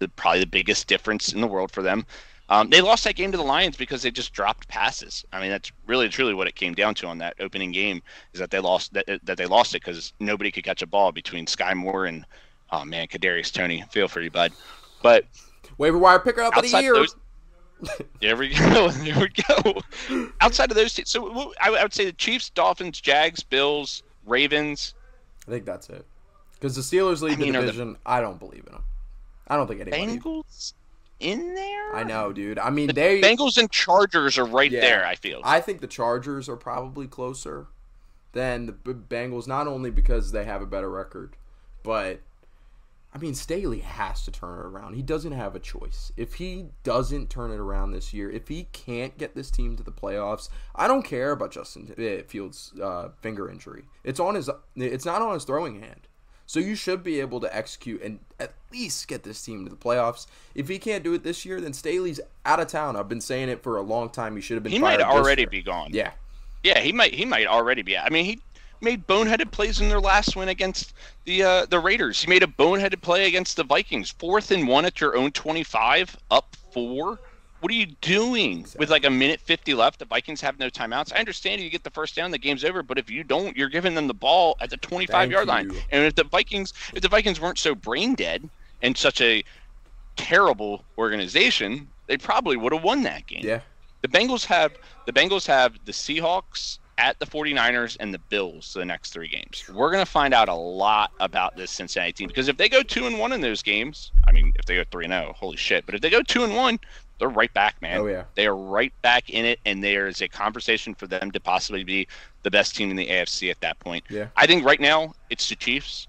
the probably the biggest difference in the world for them. Um, they lost that game to the Lions because they just dropped passes. I mean, that's really truly what it came down to on that opening game is that they lost that, that they lost it because nobody could catch a ball between Skyy Moore and Oh man, Kadarius Toney, feel for you, bud. But Waiver wire picker up of the year. those, there we go. There we go. Outside of those, so I, I would say the Chiefs, Dolphins, Jags, Bills, Ravens. I think that's it. Because the Steelers lead I mean, the are the- division. I don't believe in them. I don't think anybody. Bengals in there. I know, dude. I mean, The they. Bengals and Chargers are right Yeah. there. I feel. I think the Chargers are probably closer than the Bengals, not only because they have a better record, but I mean, Staley has to turn it around. He doesn't have a choice. If he doesn't turn it around this year, if he can't get this team to the playoffs, I don't care about Justin eh, Fields' uh, finger injury. It's on his. It's not on his throwing hand. So you should be able to execute and at least get this team to the playoffs. If he can't do it this year, then Staley's out of town. I've been saying it for a long time. He should have been. he might already be gone. Yeah, Yeah, he might. He might already be. I mean, he made boneheaded plays in their last win against the uh, the Raiders. He made a boneheaded play against the Vikings. Fourth and one at your own twenty-five, up four. What are you doing with like a minute fifty left? The Vikings have no timeouts. I understand you get the first down, the game's over. But if you don't, you're giving them the ball at the twenty-five Thank yard line. And if the Vikings, if the Vikings weren't so brain dead and such a terrible organization, they probably would have won that game. yeah. The Bengals have the Bengals have the Seahawks at the 49ers and the Bills the next three games. We're going to find out a lot about this Cincinnati team because if they go 2 and 1 in those games, I mean if they go 3 and 0, holy shit, but if they go 2 and 1, they're right back, man. Oh, yeah. They are right back in it and there is a conversation for them to possibly be the best team in the AFC at that point. Yeah. I think right now it's the Chiefs,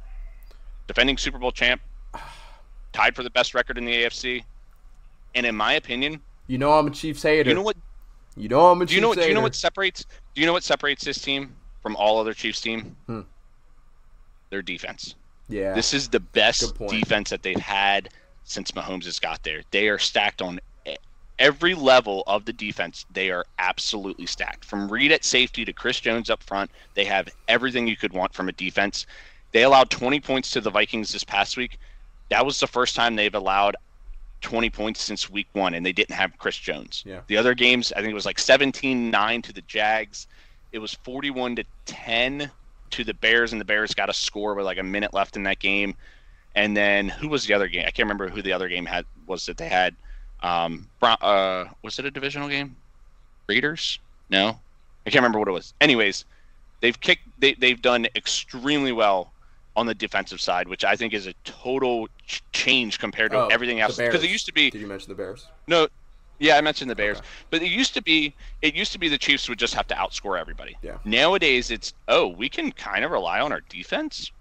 defending Super Bowl champ, tied for the best record in the AFC. And in my opinion, You know I'm a Chiefs hater. you know what You know I'm a do you know Chiefs what? Do you know what separates? Do you know what separates this team from all other Chiefs team? Hmm. Their defense. Yeah. This is the best defense that they've had since Mahomes has got there. They are stacked on every level of the defense. They are absolutely stacked. From Reid at safety to Chris Jones up front, they have everything you could want from a defense. They allowed 20 points to the Vikings this past week. That was the first time they've allowed 20 points since week one, and they didn't have Chris Jones. Yeah. The other games, I think it was like 17 9 to the Jags. It was 41 to 10 to the Bears, and the Bears got a score with like a minute left in that game. And then who was the other game? I can't remember who the other game had was that they had. Um, uh, was it a divisional game? Raiders? No, I can't remember what it was. Anyways, they've kicked. They they've done extremely well on the defensive side, which I think is a total ch- change compared to Oh, everything else. Because it used to be Did you mention the Bears? no, yeah, I mentioned the Bears, Okay. but it used to be it used to be the Chiefs would just have to outscore everybody. Yeah. Nowadays, it's oh we can kind of rely on our defense.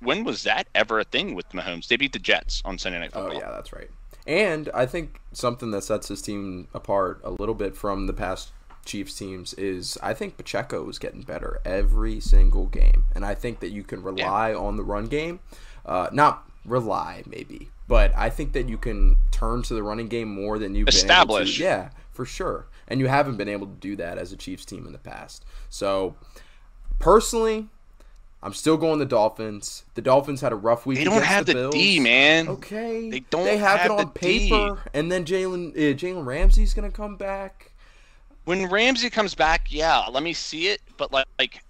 When was that ever a thing with Mahomes? They beat the Jets on Sunday Night Football. Oh Football. yeah, that's right. And I think something that sets his team apart a little bit from the past Chiefs teams is I think Pacheco is getting better every single game, and I think that you can rely on the run game. Uh, not rely maybe, but I think that you can turn to the running game more than you've Establish. Been able to. Yeah, for sure. And you haven't been able to do that as a Chiefs team in the past. So personally. I'm still going the Dolphins. The Dolphins had a rough week. They don't have the, Bills. D, man. Okay. They don't They have, have it the on paper, and then Jalen uh, Jalen Ramsey's gonna come back. When Ramsey comes back, yeah, let me see it. But like, like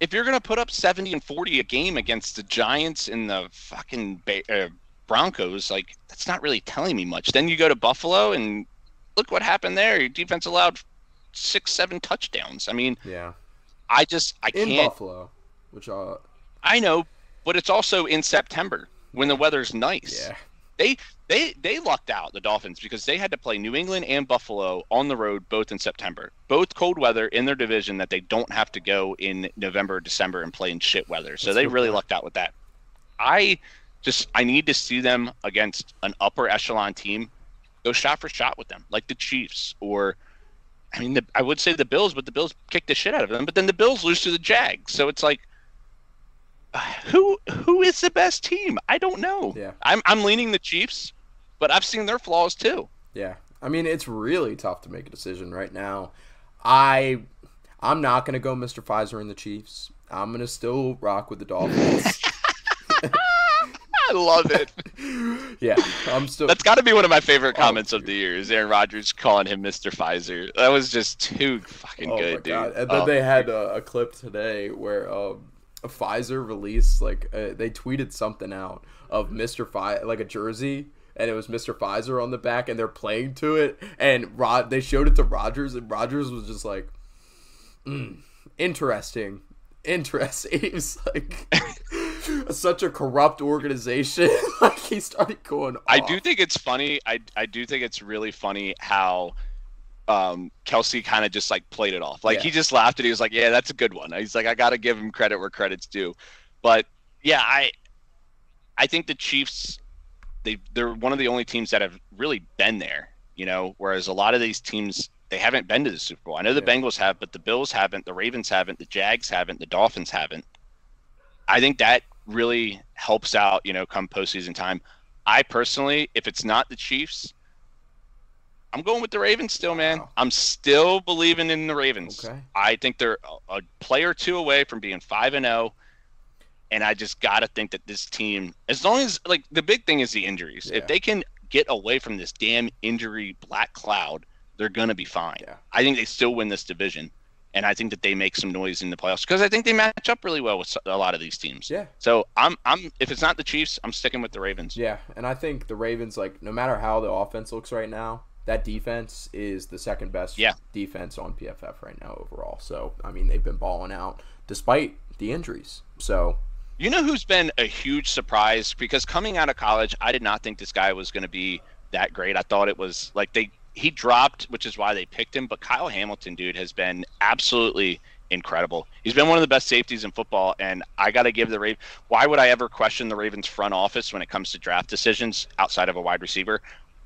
if you're gonna put up 70 and 40 a game against the Giants and the fucking ba- uh, Broncos, like that's not really telling me much. Then you go to Buffalo and look what happened there. Your defense allowed six, seven touchdowns. I mean, Yeah, I just I in can't. Buffalo, which uh, I know, but it's also in September when the weather's nice. yeah, They they they lucked out the Dolphins because they had to play New England and Buffalo on the road both in September. Both cold weather in their division that they don't have to go in November, December and play in shit weather. So That's they really lucked out with that. I just I need to see them against an upper echelon team go shot for shot with them, like the Chiefs or I mean, the, I would say the Bills, but the Bills kicked the shit out of them. But then the Bills lose to the Jags, so it's like, who who is the best team? I don't know. Yeah. I'm I'm leaning the Chiefs, but I've seen their flaws too. yeah. I mean, it's really tough to make a decision right now. I I'm not gonna go Mr. Pfizer in the Chiefs. I'm gonna still rock with the Dolphins. I love it. yeah, I'm still. That's got to be one of my favorite Oh, comments of the year. Is Aaron Rodgers calling him Mr. Pfizer? That was just too fucking oh good, dude. And then Oh. they had a, a clip today where um, Pfizer released like uh, they tweeted something out of Mr. Pfizer like a jersey and it was Mr. Pfizer on the back and they're playing to it and Rod they showed it to Rodgers and Rodgers was just like mm, interesting interesting he was like such a corrupt organization like he started going off. I do think it's funny. I I do think it's really funny how um, Kelce kind of just like played it off. Like Yeah. he just laughed and he was like, "Yeah, that's a good one." He's like, "I got to give him credit where credit's due." But yeah, I I think the Chiefs they they're one of the only teams that have really been there. You know, whereas a lot of these teams they haven't been to the Super Bowl. I know the Yeah. Bengals have, but the Bills haven't, the Ravens haven't, the Jags haven't, the Dolphins haven't. I think that really helps out, you know, come postseason time. I personally, if it's not the Chiefs, I'm going with the Ravens still, man. Wow. I'm still believing in the Ravens. Okay. I think they're a, a player or two away from being five and zero, and I just gotta think that this team, as long as like the big thing is the injuries, Yeah. if they can get away from this damn injury black cloud, they're gonna be fine. Yeah. I think they still win this division, and I think that they make some noise in the playoffs because I think they match up really well with a lot of these teams. Yeah. So I'm I'm if it's not the Chiefs, I'm sticking with the Ravens. Yeah, and I think the Ravens, like, no matter how the offense looks right now, that defense is the second best Yeah. defense on PFF right now overall. So, I mean, they've been balling out despite the injuries. So, You know who's been a huge surprise because coming out of college, I did not think this guy was going to be that great. I thought it was like they he dropped, which is why they picked him. But Kyle Hamilton, dude, has been absolutely incredible. He's been one of the best safeties in football, and I got to give the Raven. Why would I ever question the Ravens front office when it comes to draft decisions outside of a wide receiver?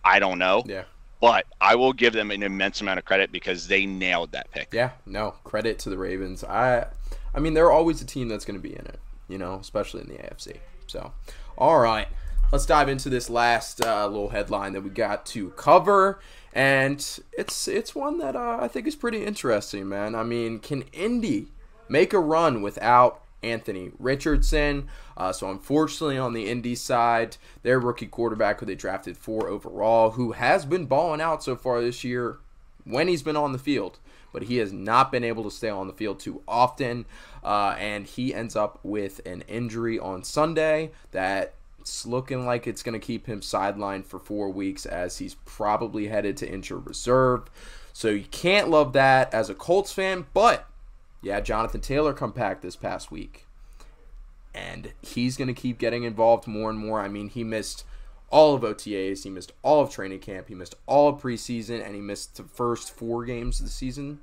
I don't know, yeah. But I will give them an immense amount of credit because they nailed that pick. Yeah, no, credit to the Ravens. I I mean, they're always a team that's going to be in it, you know, especially in the AFC. So, all right. Let's dive into this last uh, little headline that we got to cover, and it's it's one that uh, I think is pretty interesting, man. I mean, can Indy make a run without Anthony Richardson? Uh, so unfortunately, on the Indy side, their rookie quarterback, who they drafted four overall, who has been balling out so far this year, when he's been on the field, but he has not been able to stay on the field too often. Uh, and he ends up with an injury on Sunday that's looking like it's going to keep him sidelined for four weeks as he's probably headed to injured reserve. So you can't love that as a Colts fan, but yeah, Jonathan Taylor come back this past week. And he's going to keep getting involved more and more. I mean, he missed all of OTAs, he missed all of training camp, he missed all of preseason, and he missed the first four games of the season.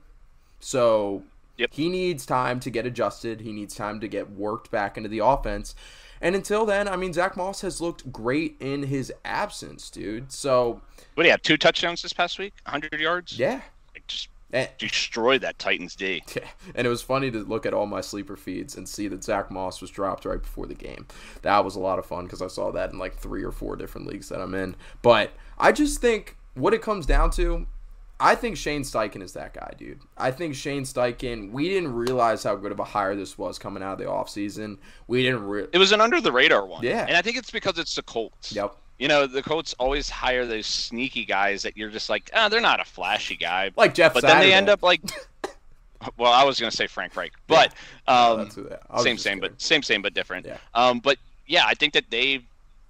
So Yep. he needs time to get adjusted. He needs time to get worked back into the offense. And until then, I mean, Zach Moss has looked great in his absence, dude. So, What do you have? Two touchdowns this past week, 100 yards. yeah. Eh. And, destroyed that Titans D. Yeah, and it was funny to look at all my sleeper feeds and see that Zach Moss was dropped right before the game. That was a lot of fun because I saw that in like three or four different leagues that I'm in. But I just think what it comes down to, I think Shane Steichen is that guy, dude. I think Shane Steichen, we didn't realize how good of a hire this was coming out of the offseason. We didn't re- It was an under the radar one. Yeah. And I think it's because it's the Colts. Yep. You know, the Colts always hire those sneaky guys that you're just like, ah, they're not a flashy guy. Like Jeff but then they end up like Well, I was gonna say Frank Reich. But No, um that's who that- I was same same kidding. but same same but different. Yeah. Um but yeah, I think that they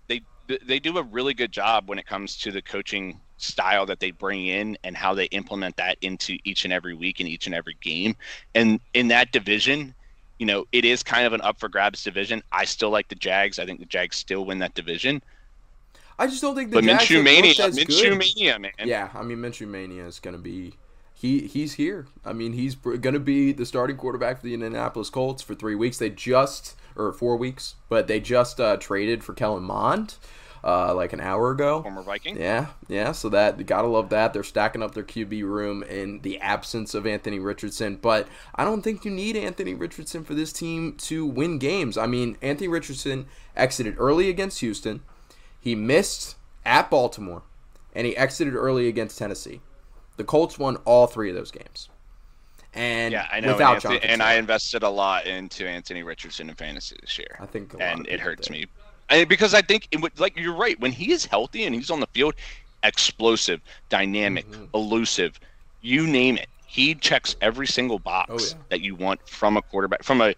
they they do a really good job when it comes to the coaching style that they bring in and how they implement that into each and every week and each and every game. And in that division, you know, it is kind of an up for grabs division. I still like the Jags. I think the Jags still win that division. I just don't think the But Jags Minshew mania, as Minshew good. mania, man. Yeah, I mean Minshew Mania is going to be he he's here. I mean he's going to be the starting quarterback for the Indianapolis Colts for three weeks. They just or four weeks, but they just uh, traded for Kellen Mond uh, like an hour ago. Former Viking. Yeah, yeah. So that gotta love that they're stacking up their QB room in the absence of Anthony Richardson. But I don't think you need Anthony Richardson for this team to win games. I mean, Anthony Richardson exited early against Houston. He missed at Baltimore, and he exited early against Tennessee. The Colts won all three of those games. And Yeah, I know. without Anthony, and I invested a lot into Anthony Richardson in fantasy this year. I think and it hurts did. me. And because I think, it would, like you're right, when he is healthy and he's on the field, explosive, dynamic, Mm-hmm. elusive, you name it. He checks every single box Oh, yeah. that you want from a quarterback. From a,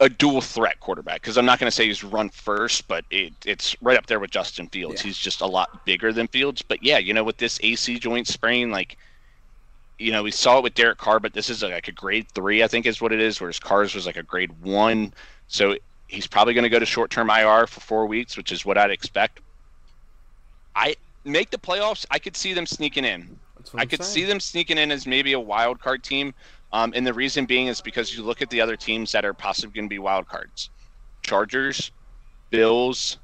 a dual threat quarterback because I'm not going to say he's run first, but it, it's right up there with Justin Fields. Yeah. He's just a lot bigger than Fields. But yeah, you know, with this AC joint sprain, like, you know, we saw it with Derek Carr, but this is like a grade three, I think is what it is, whereas Carr's was like a grade one. So he's probably going to go to short term IR for four weeks, which is what I'd expect. I make the playoffs. I could see them sneaking in. I could saying. see them sneaking in as maybe a wild card team. Um, and the reason being is because you look at the other teams that are possibly going to be wild cards Chargers, Bills,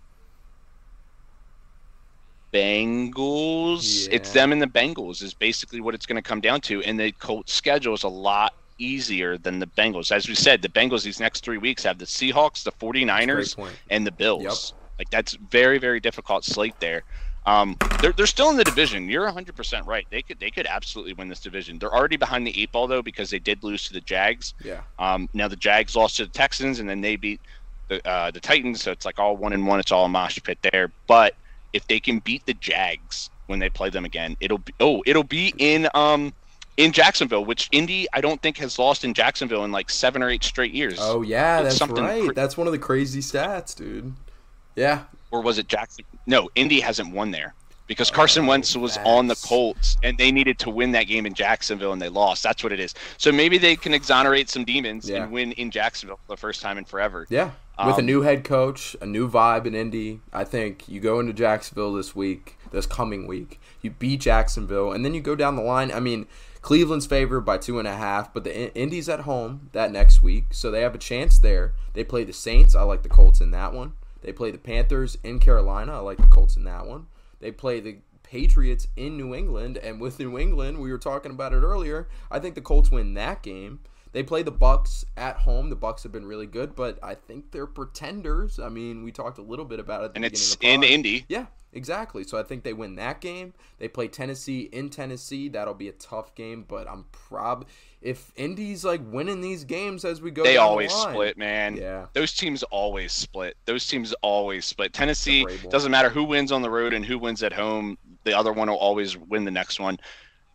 Bengals. It's them and the Bengals, is basically what it's going to come down to. And the Colts schedule is a lot easier than the Bengals. As we said, the Bengals these next three weeks have the Seahawks, the 49ers, and the Bills. Like that's very, very difficult slate there. Um, they're, they're still in the division. You're 100% right. They could they could absolutely win this division. They're already behind the eight ball though because they did lose to the Jags. Yeah. Um, now the Jags lost to the Texans and then they beat the uh, the Titans. So it's like all one and one. It's all a mosh pit there. But if they can beat the Jags when they play them again, it'll be oh it'll be in um in Jacksonville, which Indy I don't think has lost in Jacksonville in like seven or eight straight years. Oh yeah, It's that's right. cra- that's one of the crazy stats, dude. Yeah. or was it Jackson? No, Indy hasn't won there because Carson Wentz was on the Colts and they needed to win that game in Jacksonville and they lost. That's what it is. So maybe they can exonerate some demons Yeah. and win in Jacksonville for the first time in forever. Yeah. With a Um, new head coach, a new vibe in Indy, I think you go into Jacksonville this week, this coming week, you beat Jacksonville, and then you go down the line. I mean, Cleveland's favored by two and a half, but the In- Indy's at home that next week, so they have a chance there. They play the Saints. I like the Colts in that one. They play the Panthers in Carolina. I like the Colts in that one. They play the Patriots in New England, and with New England, we were talking about it earlier. I think the Colts win that game. They play the Bucs at home. The Bucs have been really good, but I think they're pretenders. I mean, we talked a little bit about it. And it's in of the pod. Indy. Yeah, exactly. So I think they win that game. They play Tennessee in Tennessee. That'll be a tough game, but I'm prob if Indy's like winning these games as we go. They down the always line- split, man. Yeah. Those teams always split. Those teams always split. Tennessee doesn't matter who wins on the road and who wins at home. The other one will always win the next one.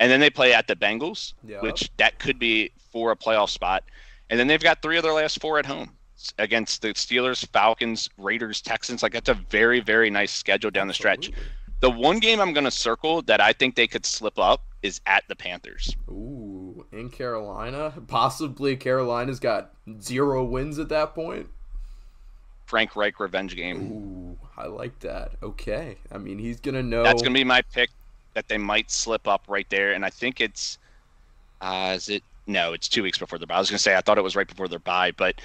And then they play at the Bengals, Yep. which that could be for a playoff spot. And then they've got three of their last four at home against the Steelers, Falcons, Raiders, Texans. Like that's a very, very nice schedule down the stretch. The one game I'm going to circle that I think they could slip up is at the Panthers. Ooh, in Carolina, possibly Carolina's got zero wins at that point. Frank Reich revenge game. Ooh, I like that. Okay, I mean he's gonna know. That's going to be my pick that they might slip up right there. And I think it's, uh, is it? No, it's two weeks before their bye. I was going to say I thought it was right before their bye, but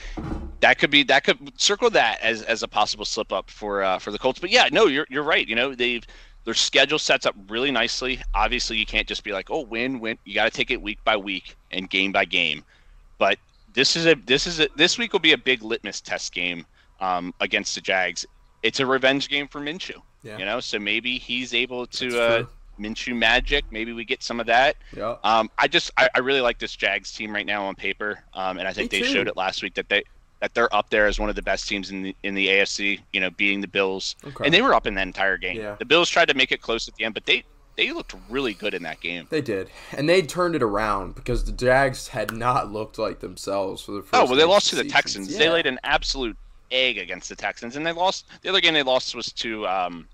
that could be that could circle that as, as a possible slip up for uh, for the Colts. But yeah, no, you're you're right. You know they've their schedule sets up really nicely. Obviously, you can't just be like, oh, win, win. You got to take it week by week and game by game. But this is a this is a this week will be a big litmus test game um, against the Jags. It's a revenge game for Minshew. Yeah. You know, so maybe he's able to uh. Minshew magic. Maybe we get some of that. Yeah. Um, I just I, I really like this Jags team right now on paper, um, and I think Me they too. showed it last week that they that they're up there as one of the best teams in the in the AFC. You know, beating the Bills, Okay. and they were up in that entire game. Yeah. The Bills tried to make it close at the end, but they they looked really good in that game. They did, and they turned it around because the Jags had not looked like themselves for the first. Oh well, they lost to the. Texans. They laid an absolute egg against the Texans, and they lost. The other game they lost was to um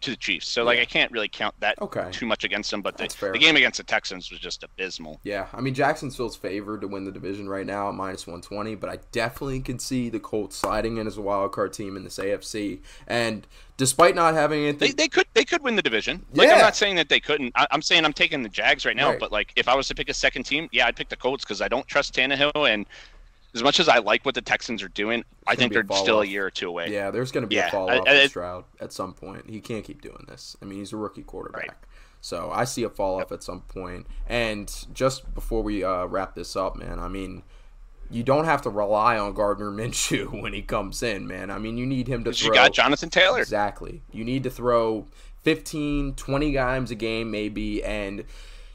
to the Chiefs. So like Yeah. I can't really count that Okay. too much against them. But the, the game against the Texans was just abysmal. Yeah, I mean Jacksonville's favored to win the division right now at minus one twenty, but I definitely can see the Colts sliding in as a wild card team in this AFC. And despite not having anything, They, they could they could win the division. Like I'm not saying that they couldn't. I, I'm saying I'm taking the Jags right now. Right. But like if I was to pick a second team, yeah, I'd pick the Colts because I don't trust Tannehill. And as much as I like what the Texans are doing, I think they're still a year or two away. yeah, there's going to be Yeah, a fall off in Stroud at some point. He can't keep doing this. I mean, he's a rookie quarterback. Right. So I see a fall off at some point. And just before we uh, wrap this up, man, I mean, you don't have to rely on Gardner Minshew when he comes in, man. I mean, you need him to throw. You got Jonathan Taylor. Exactly. You need to throw 15, 20 times a game, maybe, and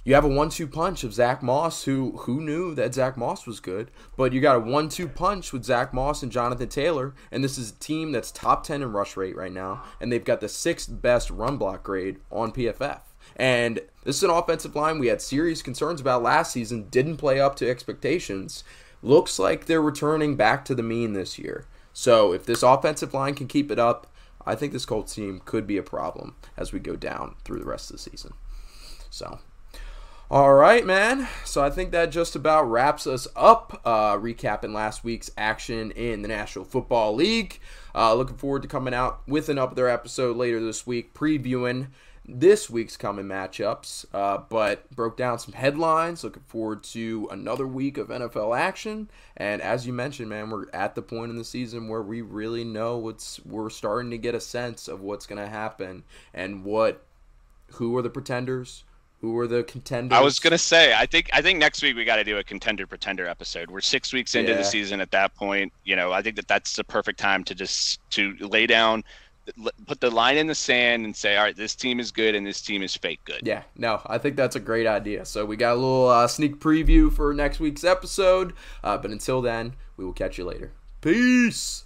you have a one-two punch of Zach Moss, who who knew that Zach Moss was good, but you got a one-two punch with Zach Moss and Jonathan Taylor, and this is a team that's top 10 in rush rate right now, and they've got the sixth best run block grade on PFF. And this is an offensive line we had serious concerns about last season, didn't play up to expectations. looks like they're returning back to the mean this year. So if this offensive line can keep it up, I think this Colts team could be a problem as we go down through the rest of the season. So, all right, man. So I think that just about wraps us up. Uh, recapping last week's action in the National Football League. Uh, looking forward to coming out with another episode later this week, previewing this week's coming matchups, uh, but broke down some headlines. Looking forward to another week of NFL action. And as you mentioned, man, we're at the point in the season where we really know what's. We're starting to get a sense of what's going to happen and what, who are the pretenders, who were the contenders. I was gonna say, I think I think next week we got to do a contender pretender episode. We're six weeks into Yeah. the season at that point. You know, I think that that's the perfect time to just to lay down, put the line in the sand, and say, all right, this team is good and this team is fake good. Yeah, no, I think that's a great idea. So we got a little uh, sneak preview for next week's episode. Uh, but until then, we will catch you later. Peace.